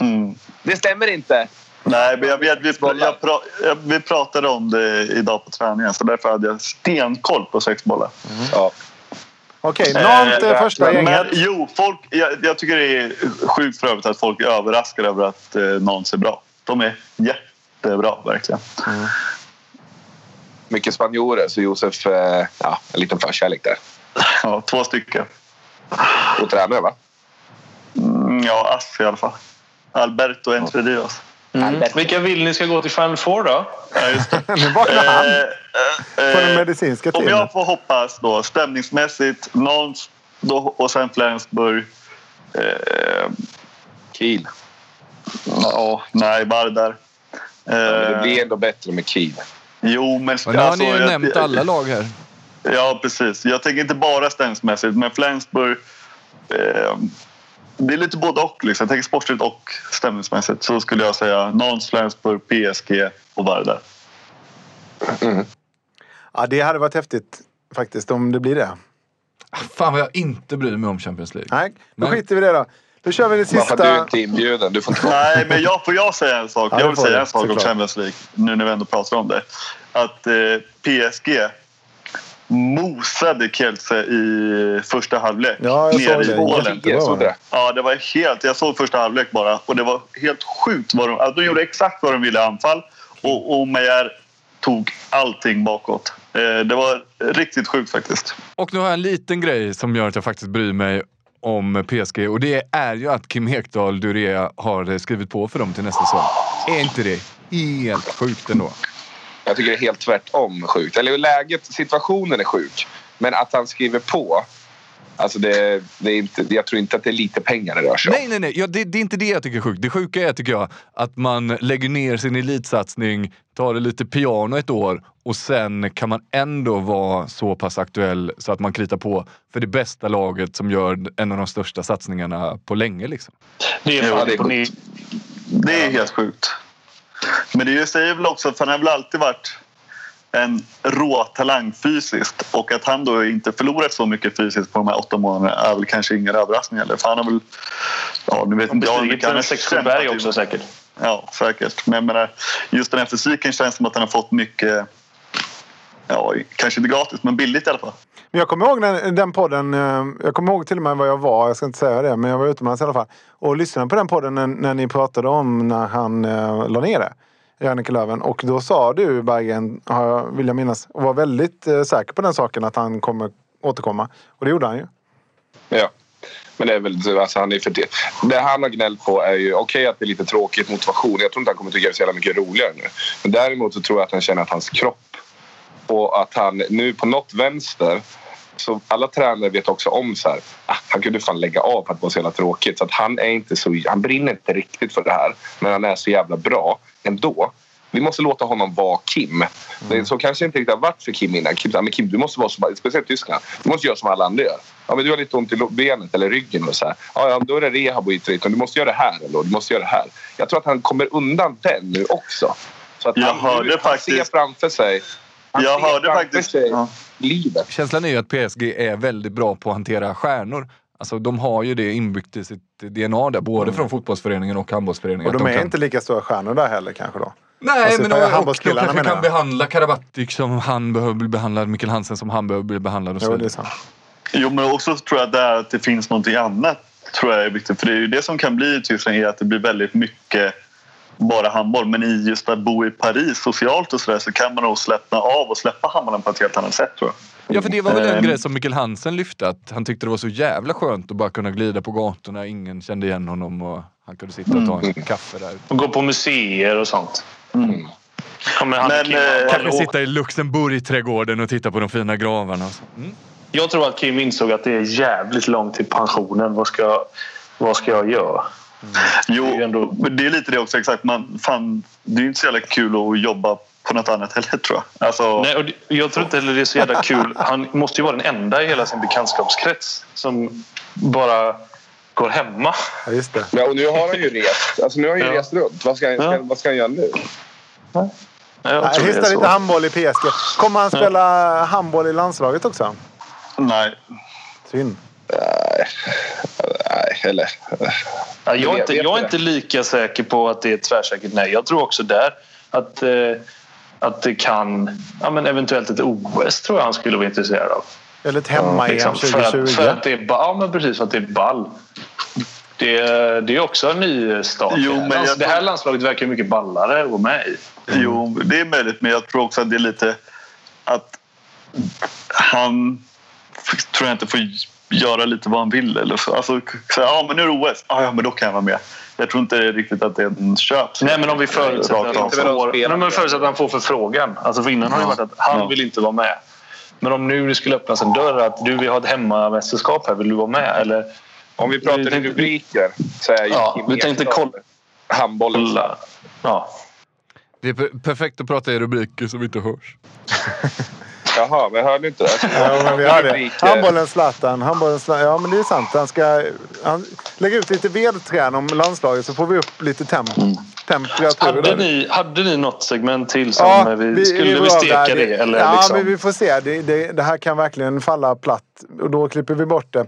S4: Mm.
S5: Det stämmer inte.
S4: Nej, men jag vet, vi, jag pra, jag, vi pratade om det idag på träningen så därför hade jag stenkoll på sex bollar.
S5: Ja.
S1: Okej, Nantes är första
S4: men,
S1: gänget.
S4: jo, folk, jag, jag tycker det är sjukt för övrigt att folk är överraskade över att eh, Nantes är bra. De är jättebra, verkligen.
S5: Mycket spanjorer, så Josef... Eh, ja, en liten förkärlek där.
S4: Ja, två stycken.
S5: Och tränare, va?
S4: Mm, ja, Ass i alla fall. Alberto Entre Dios.
S3: Mm. Vilka vill ni ska gå till Final Four då?
S4: Ja, just det.
S1: Nu vaknar han
S4: Eh, eh,
S1: från det
S4: eh,
S1: medicinska
S4: Om
S1: teamet.
S4: jag får hoppas då stämningsmässigt Nantes då, och sen Flensburg. Eh,
S5: Kiel.
S4: ja, nej, Vardar.
S5: Ja, men det
S4: Eh,
S5: blir ändå bättre med Kiel.
S4: Jo, men...
S2: Nu har
S4: alltså,
S2: ni ju
S4: jag-
S2: nämnt alla lag här.
S4: Ja, precis. Jag tänker inte bara stämningsmässigt, men Flensburg... Eh, det är lite både och. Liksom. Jag tänker sportsligt och stämningsmässigt. Så skulle jag säga Nantes, Flensburg, PSG och Vardar.
S1: Ja, det hade varit häftigt faktiskt om det blir det.
S2: Fan vad jag inte bryr mig om Champions League.
S1: Nej, då
S2: Nej.
S1: skiter vi i det då. Då kör vi det
S5: Varför du är
S1: sista.
S5: inte inbjuden? Du får inte
S4: Nej, men jag, får jag säga en sak?
S1: Ja, det
S4: jag vill säga
S1: du,
S4: en sak om
S1: såklart.
S4: Champions League, nu när vi ändå pratar om det. Att eh, PSG mosade Kielce i första halvlek.
S1: Ja, jag såg
S4: nere i
S1: det.
S4: Polen.
S5: Jag såg det.
S4: Ja, det var helt... Jag såg första halvlek bara och det var helt sjukt. Vad de, alltså, de gjorde exakt vad de ville i anfall och, och Meyer tog allting bakåt. Eh, det var riktigt sjukt faktiskt.
S2: Och nu har jag en liten grej som gör att jag faktiskt bryr mig om PSG och det är ju att Kim Ekdahl Durea har skrivit på för dem till nästa säsong. Är inte det helt sjukt ändå.
S5: Jag tycker det är helt tvärtom sjukt. Eller läget, situationen är sjuk. Men att han skriver på. Alltså det, det är inte, jag tror inte att det är lite pengar det rör sig om.
S2: Nej, nej, nej. Ja, det, det är inte det jag tycker är sjukt. Det sjuka är, tycker jag, att man lägger ner sin elitsatsning, tar det lite piano ett år och sen kan man ändå vara så pass aktuell så att man kritar på för det bästa laget som gör en av de största satsningarna på länge. Liksom.
S3: Det är,
S4: Ja, det är. Det är helt sjukt. Men det säger väl också, för han har väl alltid varit en rå talang fysiskt och att han då inte förlorat så mycket fysiskt på de här åtta månaderna är väl kanske ingen överraskning heller. För han har väl... Ja, nu vet inte jag
S3: bestigit
S4: han har kämpat
S3: berg också säkert.
S4: Ja, säkert. Men jag menar, just den här fysiken känns som att han har fått mycket... Ja, kanske inte gratis, men billigt i alla fall.
S1: Men jag kommer ihåg den, den podden. eh, Jag kommer ihåg till och med var jag var. Jag ska inte säga det. Men jag var utomlands i alla fall. Och lyssnade på den podden när, när ni pratade om när han uh, la ner det. Jannike Löven. Och då sa du Bergen, vill jag minnas, och var väldigt eh, säker på den saken att han kommer återkomma. Och det gjorde han ju.
S5: Ja. Men det är väl, alltså han är för det. det han har gnällt på är ju okej att det är lite tråkigt motivation. Jag tror inte han kommer tycka det är så jävla mycket roligare nu. Men däremot så tror jag att han känner att hans kropp och att han nu på något vänster så alla tränare vet också om så här, ah, han kunde fan lägga av för att det var så jävla tråkigt. Så att han är inte så, han brinner inte riktigt för det här. Men han är så jävla bra ändå. Vi måste låta honom vara Kim. Är så kanske inte riktigt har varit för Kim innan. Kim, sa, men Kim du måste vara som, speciellt Tyskland, du måste göra som alla andra gör. Ja, men du har lite ont i benet eller ryggen och så här. Ja, ja, då är det rehab och hit och du måste göra det här eller du måste göra det här. Jag tror att han kommer undan den nu också. Så att
S4: Jag
S5: han,
S4: hörde
S5: han
S4: faktiskt-
S5: ser framför sig han
S4: Jag hörde faktiskt...
S5: sig
S4: Ja.
S5: livet.
S2: Känslan är ju att PSG är väldigt bra på att hantera stjärnor. Alltså de har ju det inbyggt i sitt DNA där, både från fotbollsföreningen och handbollsföreningen.
S1: Och
S2: att
S1: de är
S2: kan...
S1: inte lika stora stjärnor där heller kanske då.
S2: Nej,
S1: Alltså,
S2: men och, och de kanske kan behandla Karabatic som han behöver bli behandlad, Mikkel Hansen som han behöver bli behandlad och så
S1: Jo, det är
S2: vidare.
S1: sant.
S4: Jo, men också tror jag där att det finns någonting annat tror jag är viktigt. För det är ju det som kan bli i Tyskland är att det blir väldigt mycket bara handboll. Men i just att bo i Paris socialt och sådär så kan man nog släppna av och släppa handbollen på ett helt annat sätt tror jag.
S2: Ja, för det var väl en
S4: Ehm.
S2: grej som Mikkel Hansen lyfte, att han tyckte det var så jävla skönt att bara kunna glida på gatorna, ingen kände igen honom och han kunde sitta och ta en kaffe där.
S3: Och gå på museer och sånt. Kommer han
S4: Men,
S3: Kim,
S4: eh,
S2: Kanske sitta i Luxemburg-trädgården och titta på de fina gravarna. Mm.
S3: Jag tror att Kim insåg att det är jävligt långt till pensionen. Vad ska, vad ska jag göra?
S4: Jo,
S3: Det är ändå-
S4: det är lite det också. Exakt. Man, fan, det är inte så jävla kul att jobba på något annat heller tror jag. Alltså,
S3: Nej, och det- jag tror inte heller det är så jävla kul. Han måste ju vara den enda i hela sin bekantskapskrets som bara går hemma.
S1: Ja, just det.
S5: Ja, och nu har han ju rest. Alltså, nu har han ju
S3: Ja.
S5: rest runt. Vad ska, han, ska,
S3: Ja.
S5: vad ska han göra nu?
S3: Jag
S1: Nej,
S3: är så.
S1: lite handboll i PSG. Kommer han spela handboll i landslaget också?
S4: nej.
S1: Synd.
S5: Nej, nej eller...
S3: Ja, jag, är inte, jag är inte lika säker på att det är ett tvärsäkert nej. Jag tror också där att, eh, att det kan... Ja, men eventuellt ett OS tror jag han skulle vara intresserad av.
S1: Eller ett hemma-EM
S3: Liksom, för, att,
S1: 2020.
S3: för att det är ja, men precis för att det är ball. Det, är- det är också en ny start.
S4: Jo, men jag
S3: det här landslaget verkar mycket ballare att gå med i.
S4: Jo, det är möjligt. Men jag tror också att det är lite att han tror jag inte får göra lite vad han vill. Eller så. Alltså, säga, ja, men nu är det OS. Ah, ja, men då kan jag vara med. Jag tror inte riktigt att det är en köp.
S3: Nej, men om vi förutsätter att han får,
S5: spelarna.
S3: Nej, men förutsätter att han får förfrågan. Alltså för innan har det varit att han
S4: Ja.
S3: vill inte vara med. Men om nu det skulle öppnas en dörr att du vill ha ett hemmamästerskap här, vill du vara med? Eller
S5: Om vi pratar
S3: Vi
S5: i
S3: tänkte-
S5: rubriker så är ju
S3: Ja, vi tänkte kolla-
S5: handbollen.
S3: Ja.
S2: Det är per- perfekt att prata i rubriker som inte hörs.
S5: Jaha, men hörde inte det?
S1: Ja, men vi.
S5: Rubriker.
S1: Handbollen Zlatan. Handbollen Zlatan. Ja, men det är sant. Han ska han, lägga ut lite vedträn om landslaget så får vi upp lite temp temperatur.
S3: Hade, ni, hade ni något segment till som
S1: Ja,
S3: eh, vi, skulle
S1: var
S3: vi steka
S1: där.
S3: det? Eller
S1: ja,
S3: liksom?
S1: men vi får se. Det, det, det här kan verkligen falla platt och då klipper vi bort det.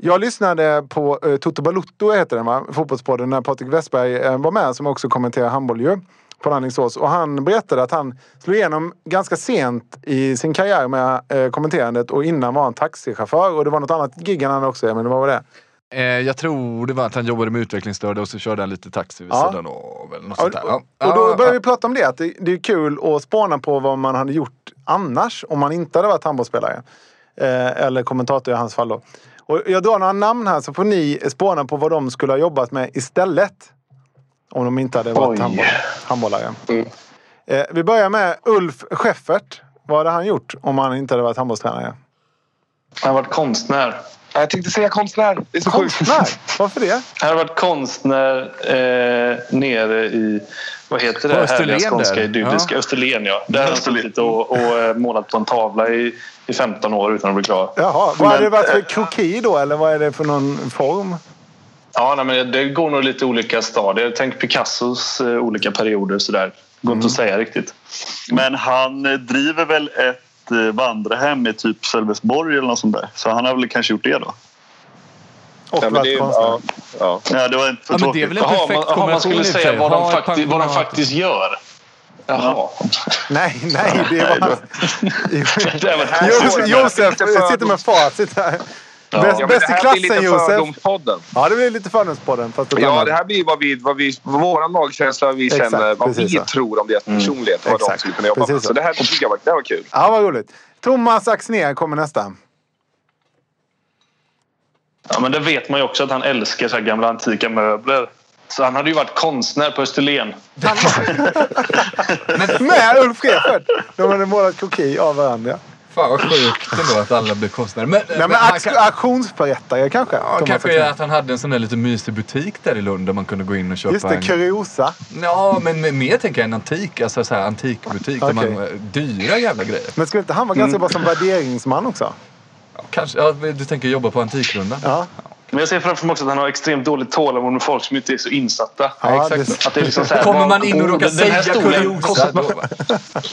S1: Jag lyssnade på uh, Toto Balutto, heter den va? Fotbollspodden, när Patrik Westberg eh, var med som också kommenterar handboll ju. På Alingsås. Och han berättade att han slog igenom ganska sent i sin karriär med eh, kommenterandet och innan var han taxichaufför och det var något annat gig han hade också, men det var vad det?
S2: Eh, jag tror det var att han jobbade med utvecklingsstörda och så körde han lite taxi vid
S1: Ja.
S2: sidan av. Eller något
S1: Och,
S2: sånt där.
S1: och,
S2: Ja.
S1: och då
S2: Ja,
S1: började
S2: ja.
S1: vi prata om det. Att det, det är kul att spåna på vad man hade gjort annars om man inte hade varit handbollsspelare. Eh, eller kommentator i hans fall då. Och jag drar några namn här så får ni spåna på vad de skulle ha jobbat med istället. Om de inte hade varit handboll, handbollare. Eh, vi börjar med Ulf Scheffert. Vad hade han gjort om han inte hade varit handbollstränare?
S3: Han har varit konstnär.
S5: Jag tänkte säga konstnär. Det är så sjukt.
S1: Konstnär? Varför det?
S3: Han har varit konstnär eh, nere i... Vad heter det?
S2: På Österlen
S3: härliga skånska idylliska
S2: Ja.
S3: Österlen, ja. Där har han suttit och, och eh, målat på en tavla i, i 15 år utan att bli klar.
S1: Jaha, vad hade det varit för kroki då? Eller vad är det för någon form?
S3: Ja, nej, men det går nog lite olika stadier. Tänk Picassos eh, olika perioder sådär. Går inte att säga riktigt.
S4: Men han eh, driver väl ett eh, vandrarhem i typ Sölvesborg eller något sånt där. Så han har väl kanske gjort det då.
S1: Och
S5: Ja, men det, ja, ja.
S4: Ja, det var inte så
S2: Ja, men det är väl en
S3: man, skulle
S2: för
S3: säga vad de, fakti- vad de faktiskt gör. Jaha.
S1: Nej, nej, det var hans...
S3: Det var
S1: Josef, Josef sitter med facit här. Bäst,
S5: Ja,
S1: bäst
S5: det
S1: i
S5: här blir lite
S1: klassen Josef. Ja, det blir lite Fördomspodden. Fast
S5: Ja, det här blir vad vi, vad vi, vår magkänsla, vad vi
S1: Exakt,
S5: känner, vad vi
S1: så.
S5: tror om deras personlighet och vad de
S1: exakt,
S5: skulle kunna jobba
S1: precis
S5: med.
S1: så.
S5: Så det här tycker jag var, det här var kul.
S1: Ja, vad roligt. Thomas Axnér kommer nästa.
S3: Ja, men det vet man ju också att han älskar så här gamla antika möbler. Så han hade ju varit konstnär på Österlen.
S1: Med Ulf Schäfert. De hade målat kroki av varandra.
S2: Fan vad sjukt ändå att alla blir konstnärer. Men,
S1: Nej, men auk-
S2: kan-
S1: auktionsförrättare kanske?
S2: Ja, kanske att han hade en sån där lite mysig butik där i Lund där man kunde gå in och köpa
S1: Just det,
S2: en...
S1: kuriosa.
S2: Ja, men men mer tänker jag en antik, alltså så här antikbutik där
S1: Okej.
S2: man... eh, Dyra jävla grejer.
S1: Men skulle inte han vara ganska bra som värderingsman också?
S2: Ja, kanske, ja, du tänker jobba på Antikrundan?
S1: Ja,
S3: Men jag ser framför mig också att han har extremt dåligt tålamod med folk som inte är så insatta.
S1: ja
S2: exakt.
S3: Att det är liksom så här,
S2: Kommer man in och
S3: oh,
S2: råkar
S3: här
S2: säga kuriosa då?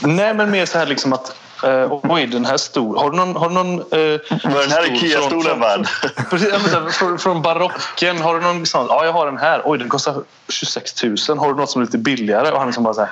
S3: Nej, men mer så här liksom att... Uh, oj, den här stolen. Har du någon... Har du någon uh,
S4: Var den här Ikea-stolen värd?
S3: Från, från barocken. Har du någon sån? Ja, jag har den här. Oj, den kostar 26 000. Har du något som är lite billigare? Och han liksom bara så här.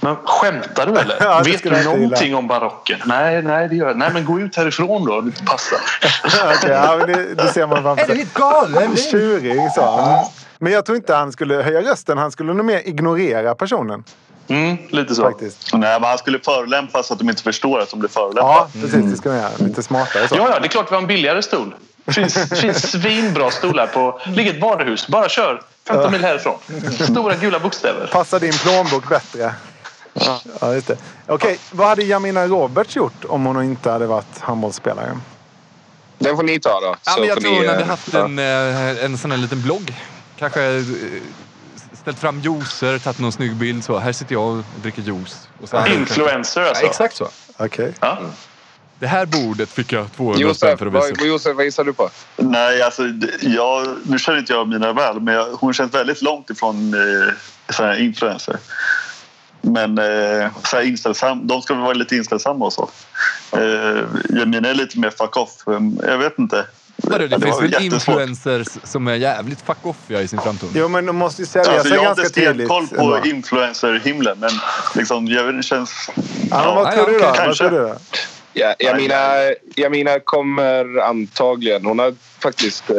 S3: Men skämtar du eller?
S1: Ja,
S3: Vet du någonting om barocken? Nej, nej, det gör jag Nej, men gå ut härifrån då. om Det inte passar.
S1: Okej, ja, men det, det ser man framför
S2: Är du
S1: sig.
S2: helt galen?
S1: Tjurig sa han. Men jag tror inte han skulle höja rösten. Han skulle nog mer ignorera personen.
S3: Mm, lite så.
S1: Faktiskt.
S4: Nej, men han skulle förolämpa så att de inte förstår att de blir förolämpade.
S1: Ja, precis. Det ska man göra. Lite smartare så.
S3: Ja, ja, det är klart vi har en billigare stol. Det finns, finns svinbra stolar på... ligger ett varuhus. Bara kör. 15 mil härifrån. Stora gula bokstäver.
S1: Passar din plånbok bättre. Ja, just det. Okej, vad hade Jamina Roberts gjort om hon inte hade varit handbollsspelare?
S5: Den får ni ta då.
S2: Ja, jag tror
S5: ni,
S2: hon hade
S5: eh,
S2: haft en, eh, en sån här liten blogg. Kanske eh, ställt fram juicer, tagit någon snygg bild så. Här sitter jag och dricker juice. Och så
S3: Influencer alltså.
S2: Ja, exakt så.
S1: Okej.
S3: Ja.
S2: Det här bordet fick jag 200 spänn för att visa
S5: vad- Josef, vad gissar du på?
S4: Nej, alltså, jag, nu känner inte jag mina väl, men jag, hon känns väldigt långt ifrån eh, så här influencer. Men eh, så här inställsam, de ska väl vara lite inställsamma och så. Eh, Jamina är lite mer fuck off. Jag vet inte.
S2: Vadå, det
S4: Ja,
S2: finns väl influencers som är jävligt fuck-offiga i sin framtoning?
S1: Jo, men de måste ju sälja
S4: Alltså,
S1: sig
S4: jag har
S1: ganska
S4: inte stenkoll på
S1: ändå.
S4: influencer-himlen men liksom, jag vet, det känns...
S1: Ja, men vad
S2: Ja,
S1: tror
S2: ja,
S1: du då?
S2: okej,
S1: Vad
S4: kanske.
S1: tror du då?
S5: Ja, Jamina, Jamina kommer antagligen... Hon har faktiskt eh,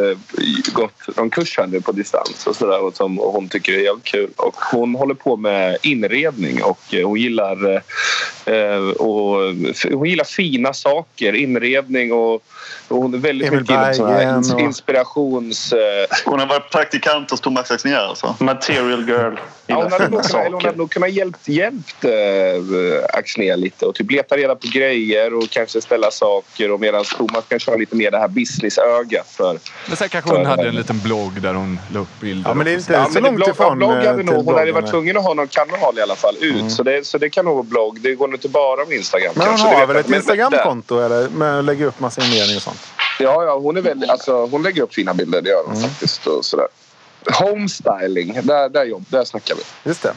S5: gått någon kurs här nu på distans och, sådär, och som och hon tycker är jävligt kul. Och hon håller på med inredning och eh, hon gillar, eh, och, hon gillar fina saker, inredning och, och hon är väldigt
S1: Emil
S5: mycket inne på såna här
S1: och-
S5: inspirations... Eh,
S4: Hon har varit praktikant hos Thomas Axnér alltså.
S3: Material girl.
S5: Ja, hon hade nog kunnat, hon hade nog kunnat hjälpt, hjälpt eh, Axnér lite och typ leta reda på grejer och kanske ställa saker och medan Thomas kan köra lite mer det här businessögat för
S2: Men sen kanske hon hade en liten blogg där hon la upp bilder.
S1: Ja, men det är inte
S5: Ja,
S1: så långt
S5: blogg,
S1: ifrån
S5: blogg
S1: eh,
S5: hade
S1: till
S5: nog, hon hade varit tvungen att ha någon kanal i alla fall ut. Så, det, så det kan nog vara blogg. Det går nog inte bara med Instagram.
S1: Men hon
S5: kanske,
S1: har väl ett Instagramkonto eller med att lägga upp massa inredning och sånt?
S5: Ja, ja hon, är väldigt, alltså, hon lägger upp fina bilder. Det gör
S1: Mm.
S5: hon faktiskt. Och sådär. Homestyling, där, där, jobb, där snackar vi.
S1: Just det.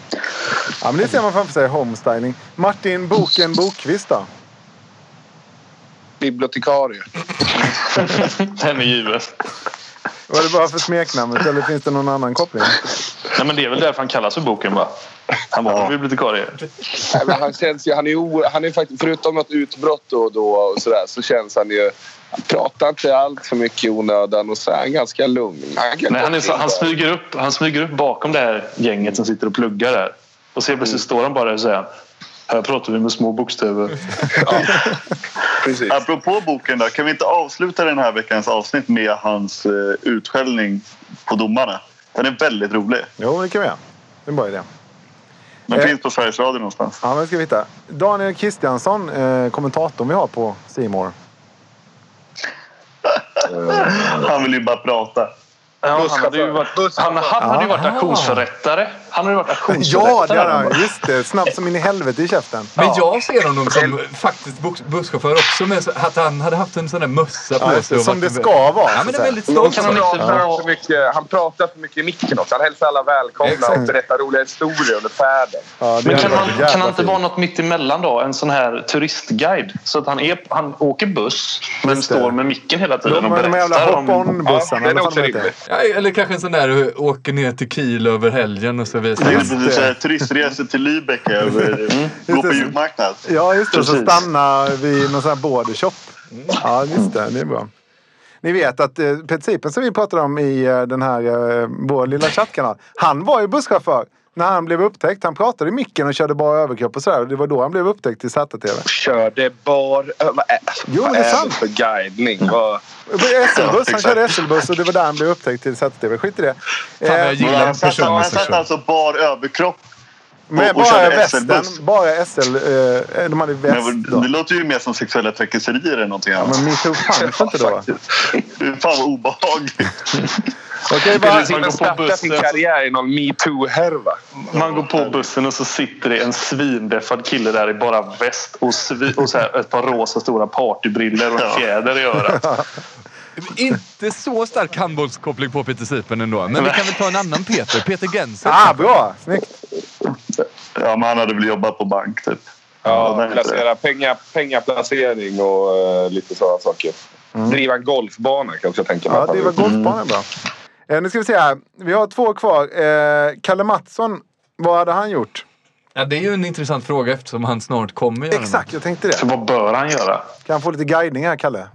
S1: Ja, men det ser man framför sig. Homestyling. Martin Boken Bokvist då?
S5: Bibliotekarie.
S3: Den är given.
S1: Var det bara för smeknamnet eller finns det någon annan koppling?
S3: Nej, men det är väl därför han kallas för boken va? Han var bibliotekarie.
S5: Nej, men han känns ju, han är, o, han är faktiskt, förutom något utbrott då och då och sådär, så känns han ju... Han pratar inte allt för mycket i onödan och så är han ganska lugn. Han,
S3: Nej, han, är så, han,
S5: där.
S3: smyger upp, han smyger upp bakom det här gänget som sitter och pluggar där. Och så plötsligt står han bara där och säger här pratar vi med små bokstäver.
S5: Precis.
S4: Apropå boken då, kan vi inte avsluta den här veckans avsnitt med hans eh, utskällning på domarna? Den är väldigt rolig.
S1: Jo, det kan vi göra. Det är en bra idé.
S4: Den
S1: Eh.
S4: finns på Sveriges Radio någonstans.
S1: Ja, men ska vi hitta. Daniel Kristiansson, eh, kommentatorn vi har på Simor.
S4: Han vill ju bara prata.
S3: Ja, han hade ju varit, han, hade ju varit
S1: Ja.
S3: auktionsförrättare. Han hade ju varit auktionsförrättare.
S1: Ja, det hade han. Just det. Snabb som in i helvete i käften.
S2: Men jag ser honom som faktiskt bus- busschaufför också. Med att han hade haft en sån där mössa på
S1: Ja,
S2: sig.
S1: Som det ska vara.
S2: Ja,
S1: så
S2: men
S1: att
S2: det är
S1: säga.
S2: väldigt stolt.
S3: Kan han
S5: pratar för mycket, han pratar för mycket i micken också. Han hälsar alla välkomna
S2: Exakt.
S5: och berättar roliga historier under färden.
S1: Ja,
S3: Men kan han,
S1: jävla
S3: kan han inte vara något mitt emellan då? En sån här turistguide. Så att han, är, han åker buss men står med micken hela tiden
S1: De,
S3: och
S1: de jävla
S3: berättar om...
S1: hop-on-bussarna.
S5: Ja,
S1: eller de
S5: rimligt.
S2: Ja, eller kanske en sån där du åker ner till Kiel över helgen och så visar
S4: Det
S2: man.
S4: är så turistresor till Lübeck. över- Gå på
S1: det.
S4: julmarknad.
S1: Ja, just det. Så
S3: Precis.
S1: stanna vid någon sån här bordershop. Ja, just det. Det är bra. Ni vet att eh, Peter Sipen som vi pratade om i eh, den här, eh, vår lilla chattkanal. Han var ju busschaufför när han blev upptäckt. Han pratade i micken och körde bara överkropp och sådär. Det var då han blev upptäckt i ZTV.
S5: Körde bar... Vad är,
S1: Jo,
S5: vad
S1: det är
S5: är det för guidning? Vad,
S1: SL-buss. Han körde SL-buss och det var där han blev upptäckt till ZTV. Skit i det.
S2: Fan, jag
S1: Eh,
S4: Men
S2: gillar
S4: Han satt, han alltså bar överkropp.
S1: med
S4: och
S1: bara västen. Bara SL. Eh, de hade väst
S4: Men
S1: då.
S4: det låter ju mer som sexuella trakasserier än någonting
S1: Ja,
S4: annat.
S1: men metoo fanns inte då.
S4: Fan vad obehagligt.
S1: Okej,
S3: Skulle
S1: bara,
S3: Man går på
S5: sin
S3: bussen.
S5: karriär i någon metoo-härva.
S3: Man går på bussen och så sitter det en svindeffad kille där i bara väst och, svi- och så här, ett par rosa stora partybriller och en fjäder i örat.
S2: Inte så stark handbollskoppling på Peter Sipen ändå. Men vi kan väl ta en annan Peter. Peter Genser.
S1: ah, bra! Snyggt.
S4: Ja, men han hade väl jobbat på bank typ.
S5: Ja,
S4: är
S5: placera pengar, pengaplacering och eh, lite sådana saker. Driva en golfbana kan jag också tänka mig.
S1: Ja, det var golfbanan bra. Eh, nu ska vi se här. Vi har två kvar. Eh, Kalle Mattsson. Vad hade han gjort?
S2: Ja, det är ju en intressant fråga eftersom han snart kommer göra
S1: Exakt, jag tänkte
S3: Så
S1: det.
S3: vad bör han göra?
S1: Kan han få lite guidning här, Kalle?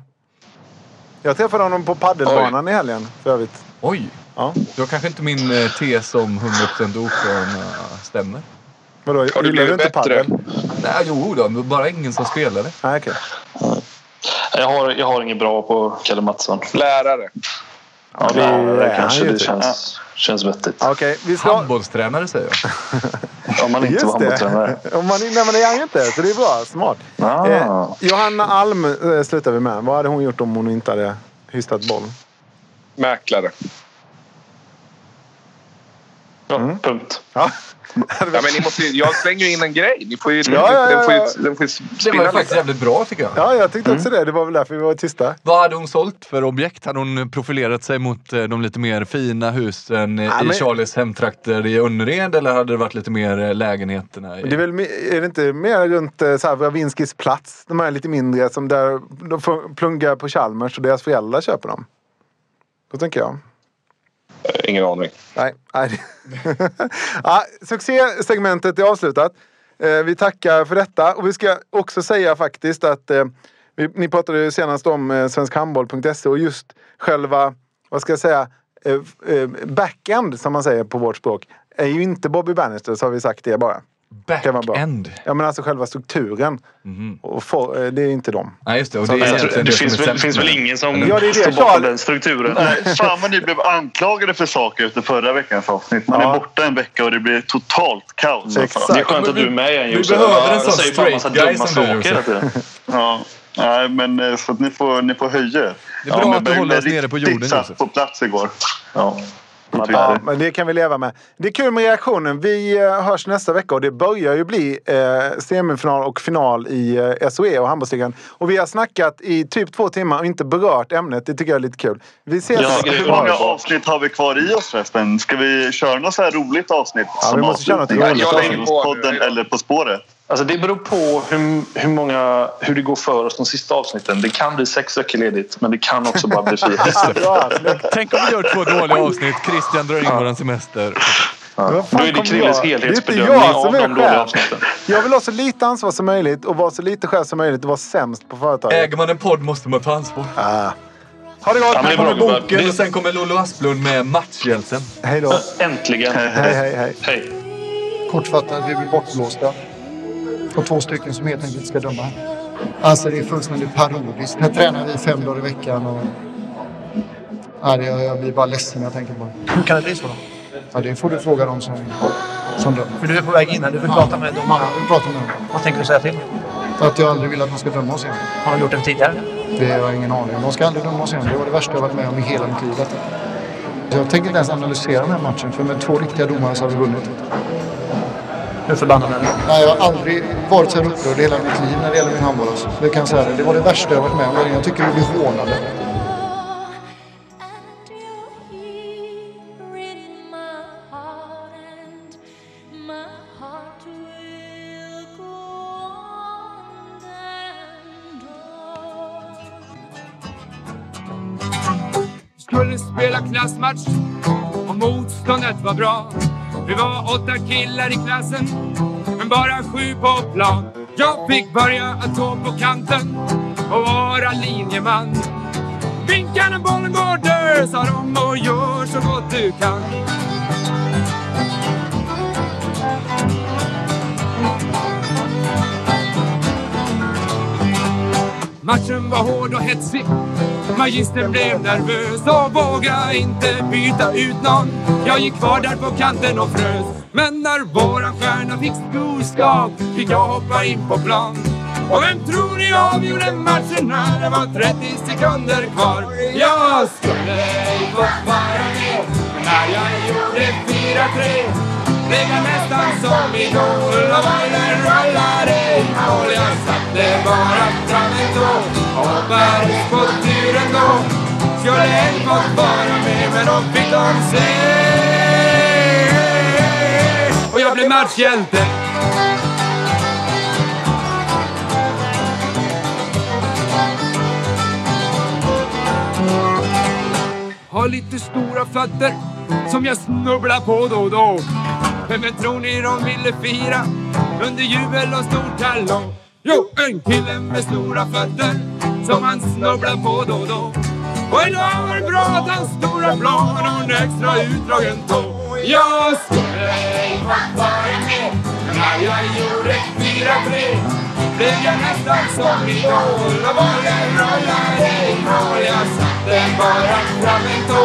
S1: Jag träffade honom på paddelbanan i helgen för övrigt.
S2: något. Oj!
S1: Ja.
S2: Då kanske inte min eh, tes om 100% osköna stämmer.
S1: Vadå,
S5: Har du
S1: gillar du
S5: blivit
S1: inte
S5: bättre?
S1: paddel?
S2: Nej, jo då, men bara ingen som spelade.
S1: Nej, okej.
S3: Jag har, jag har inget bra på Kalle Mattsson.
S5: Lärare.
S3: Ja,
S1: det
S3: det,
S1: är
S3: kanske det
S1: typ.
S3: känns, känns vettigt.
S1: Okej, vi slår...
S2: Handbollstränare säger jag.
S3: Om man inte var handbollstränare.
S1: Om man, nej, men det är han ju inte. Så det är bra. Smart.
S3: Ah.
S1: Eh, Johanna Alm eh, slutar vi med. Vad hade hon gjort om hon inte hade hystat boll?
S5: Mäklare.
S3: Ja,
S1: Mm.
S3: punkt.
S1: Ja.
S5: Ja, men ni måste, ju- jag slänger ju in en grej. Ni får ju,
S1: Ja, ja, ja,
S5: Den får ju, den får ju
S2: Det var ju faktiskt
S5: lite.
S2: jävligt bra tycker jag.
S1: ja, jag tyckte också det. Det var väl därför vi var tysta.
S2: Vad hade hon sålt för objekt? Hade hon profilerat sig mot eh, de lite mer fina husen
S1: Ja,
S2: i
S1: men-
S2: Charlies hemtrakter i Önnered eller hade det varit lite mer eh, lägenheterna? I...
S1: Det är, väl, är det inte mer runt eh, så här, plats? De här lite mindre som där de plugga på Chalmers och deras föräldrar köper dem. Då tänker jag.
S5: Eh, ingen aning.
S1: Nej. nej. ja, succésegmentet är avslutat. Eh, vi tackar för detta. Och vi ska också säga faktiskt att eh, vi, ni pratade ju senast om eh, svenskhandboll.se och just själva, vad ska jag säga, eh, eh, backend som man säger på vårt språk är ju inte Bobby Bannister så har vi sagt det bara.
S2: Backend?
S1: Ja men alltså själva strukturen. Och for, eh, det är inte dem.
S2: Nej just det. Och
S1: Så
S2: det är
S3: Jag det
S2: det
S3: finns, väl, finns väl
S2: det.
S3: ingen som
S1: Ja, det är det.
S3: står bakom den strukturen.
S4: Nej, fan vad ni blev anklagade för saker efter förra veckans avsnitt. Man
S1: Ja.
S4: är borta en vecka och det blir totalt kaos. alltså.
S1: Exakt.
S3: Det är skönt att du är med igen
S2: Vi
S3: Josef.
S2: behöver en
S3: Jag
S2: sån straight guy som du, Josef.
S4: Ja. Nej, men eh, så att ni får, ni får höja er.
S2: Det är bra
S4: men
S2: att du håller oss nere på jorden,
S4: satt
S2: Josef.
S4: på plats igår.
S3: Ja.
S4: På.
S1: Ja, men det kan vi leva med. Det är kul med reaktionen. Vi eh, hörs nästa vecka och det börjar ju bli eh, semifinal och final i eh, SOE och handbollsligan. Och vi har snackat i typ två timmar och inte berört ämnet. Det tycker jag är lite kul. Vi ses.
S3: Ja,
S4: Hur många avsnitt har vi kvar i oss förresten? Ska vi köra något så här roligt avsnitt?
S1: Ja, vi måste köra något roligt
S4: Ja,
S5: avsnitt.
S4: podden eller På spåret?
S3: Alltså det beror på hur, hur, många, hur det går för oss de sista avsnitten. Det kan bli sex veckor ledigt, men det kan också bara bli fyra.
S2: Tänk om vi gör två dåliga avsnitt. Christian drar in våran semester.
S1: Vad
S3: Då är det Krilles helhetsbedömning
S1: Det är
S3: av de dåliga avsnitten.
S1: Jag vill ha så lite ansvar som möjligt och vara så lite chef som möjligt och vara sämst på företaget.
S2: Äger man en podd måste man ta ansvar.
S1: Ah. Ha det gott!
S3: Ja,
S2: Här kommer boken
S3: Det-
S2: och sen kommer Lollo Asplund med Matchhjälten.
S1: Hej då!
S3: Äntligen.
S1: Hej, hej, hej.
S3: Hej.
S7: Kortfattat, vi blir bortblåsta. Och två stycken som helt enkelt ska döma. Alltså det är fullständigt parodiskt. Här tränar vi fem dagar i veckan och... Ja, det, jag blir bara ledsen när jag tänker på det.
S8: Hur kan det bli så då?
S7: Ja, det får du fråga dem som, som dömer.
S8: För du är på väg in här. Du vill prata med domarna.
S7: Ja, vi pratar med dem.
S8: Vad tänker du säga till?
S7: Att jag aldrig vill att de ska döma oss igen.
S8: Har de gjort det tidigare?
S7: Det har jag ingen aning om. De ska aldrig döma oss igen. Det var det värsta jag varit med om i hela mitt liv. Jag tänker inte ens analysera den här matchen. För med två riktiga domare så hade vi vunnit.
S8: Hur förbannad är du?
S7: Nej, jag har aldrig varit så här upprörd i hela mitt liv när det gäller min handboll. Alltså. Det kan jag säga. Det. var det värsta jag varit med om. Jag tycker vi blir hånade.
S9: Skulle spela klassmatch och motståndet var bra. Vi var åtta killar i klassen, men bara sju på plan. Jag fick börja att gå på kanten och vara linjeman. Vinka när bollen går dör, sa de och gör så gott du kan. Matchen var hård och hetsig. Magistern blev nervös och vågade inte byta ut någon. Jag gick kvar där på kanten och frös. Men när våran stjärna fick skoskav fick jag hoppa in på plan. Och vem tror ni avgjorde matchen när det var 30 sekunder kvar? Jag skulle ej fått vara med, men när jag gjorde 4-3 blev jag nästan som idol och rallare rullade. Jag satte bara fram en tå och hoppades på turen då. Skulle en fått vara med, men då fick de se. Och jag blev matchhjälte. Har lite stora fötter som jag snubblar på då och då. Men vem tror ni de ville fira under jubel och stor talong. Jo, en kille med stora fötter som han snubblar på då och då. Och idag var det bra att hans stora plan och en extra utdragen tå. Jag skulle ej fått vara med, när jag gjorde 4-3 blev jag nästan som idol och bollen rullade i mål. Jag satte bara fram en tå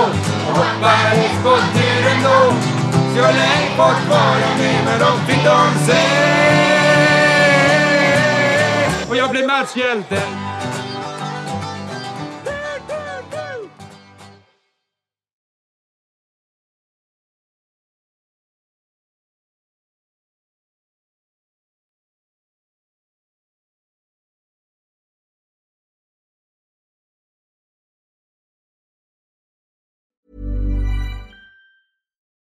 S9: och hoppades på tur ändå då. Skulle bort fått jag med, men de fick de se. Och jag blev matchhjälte.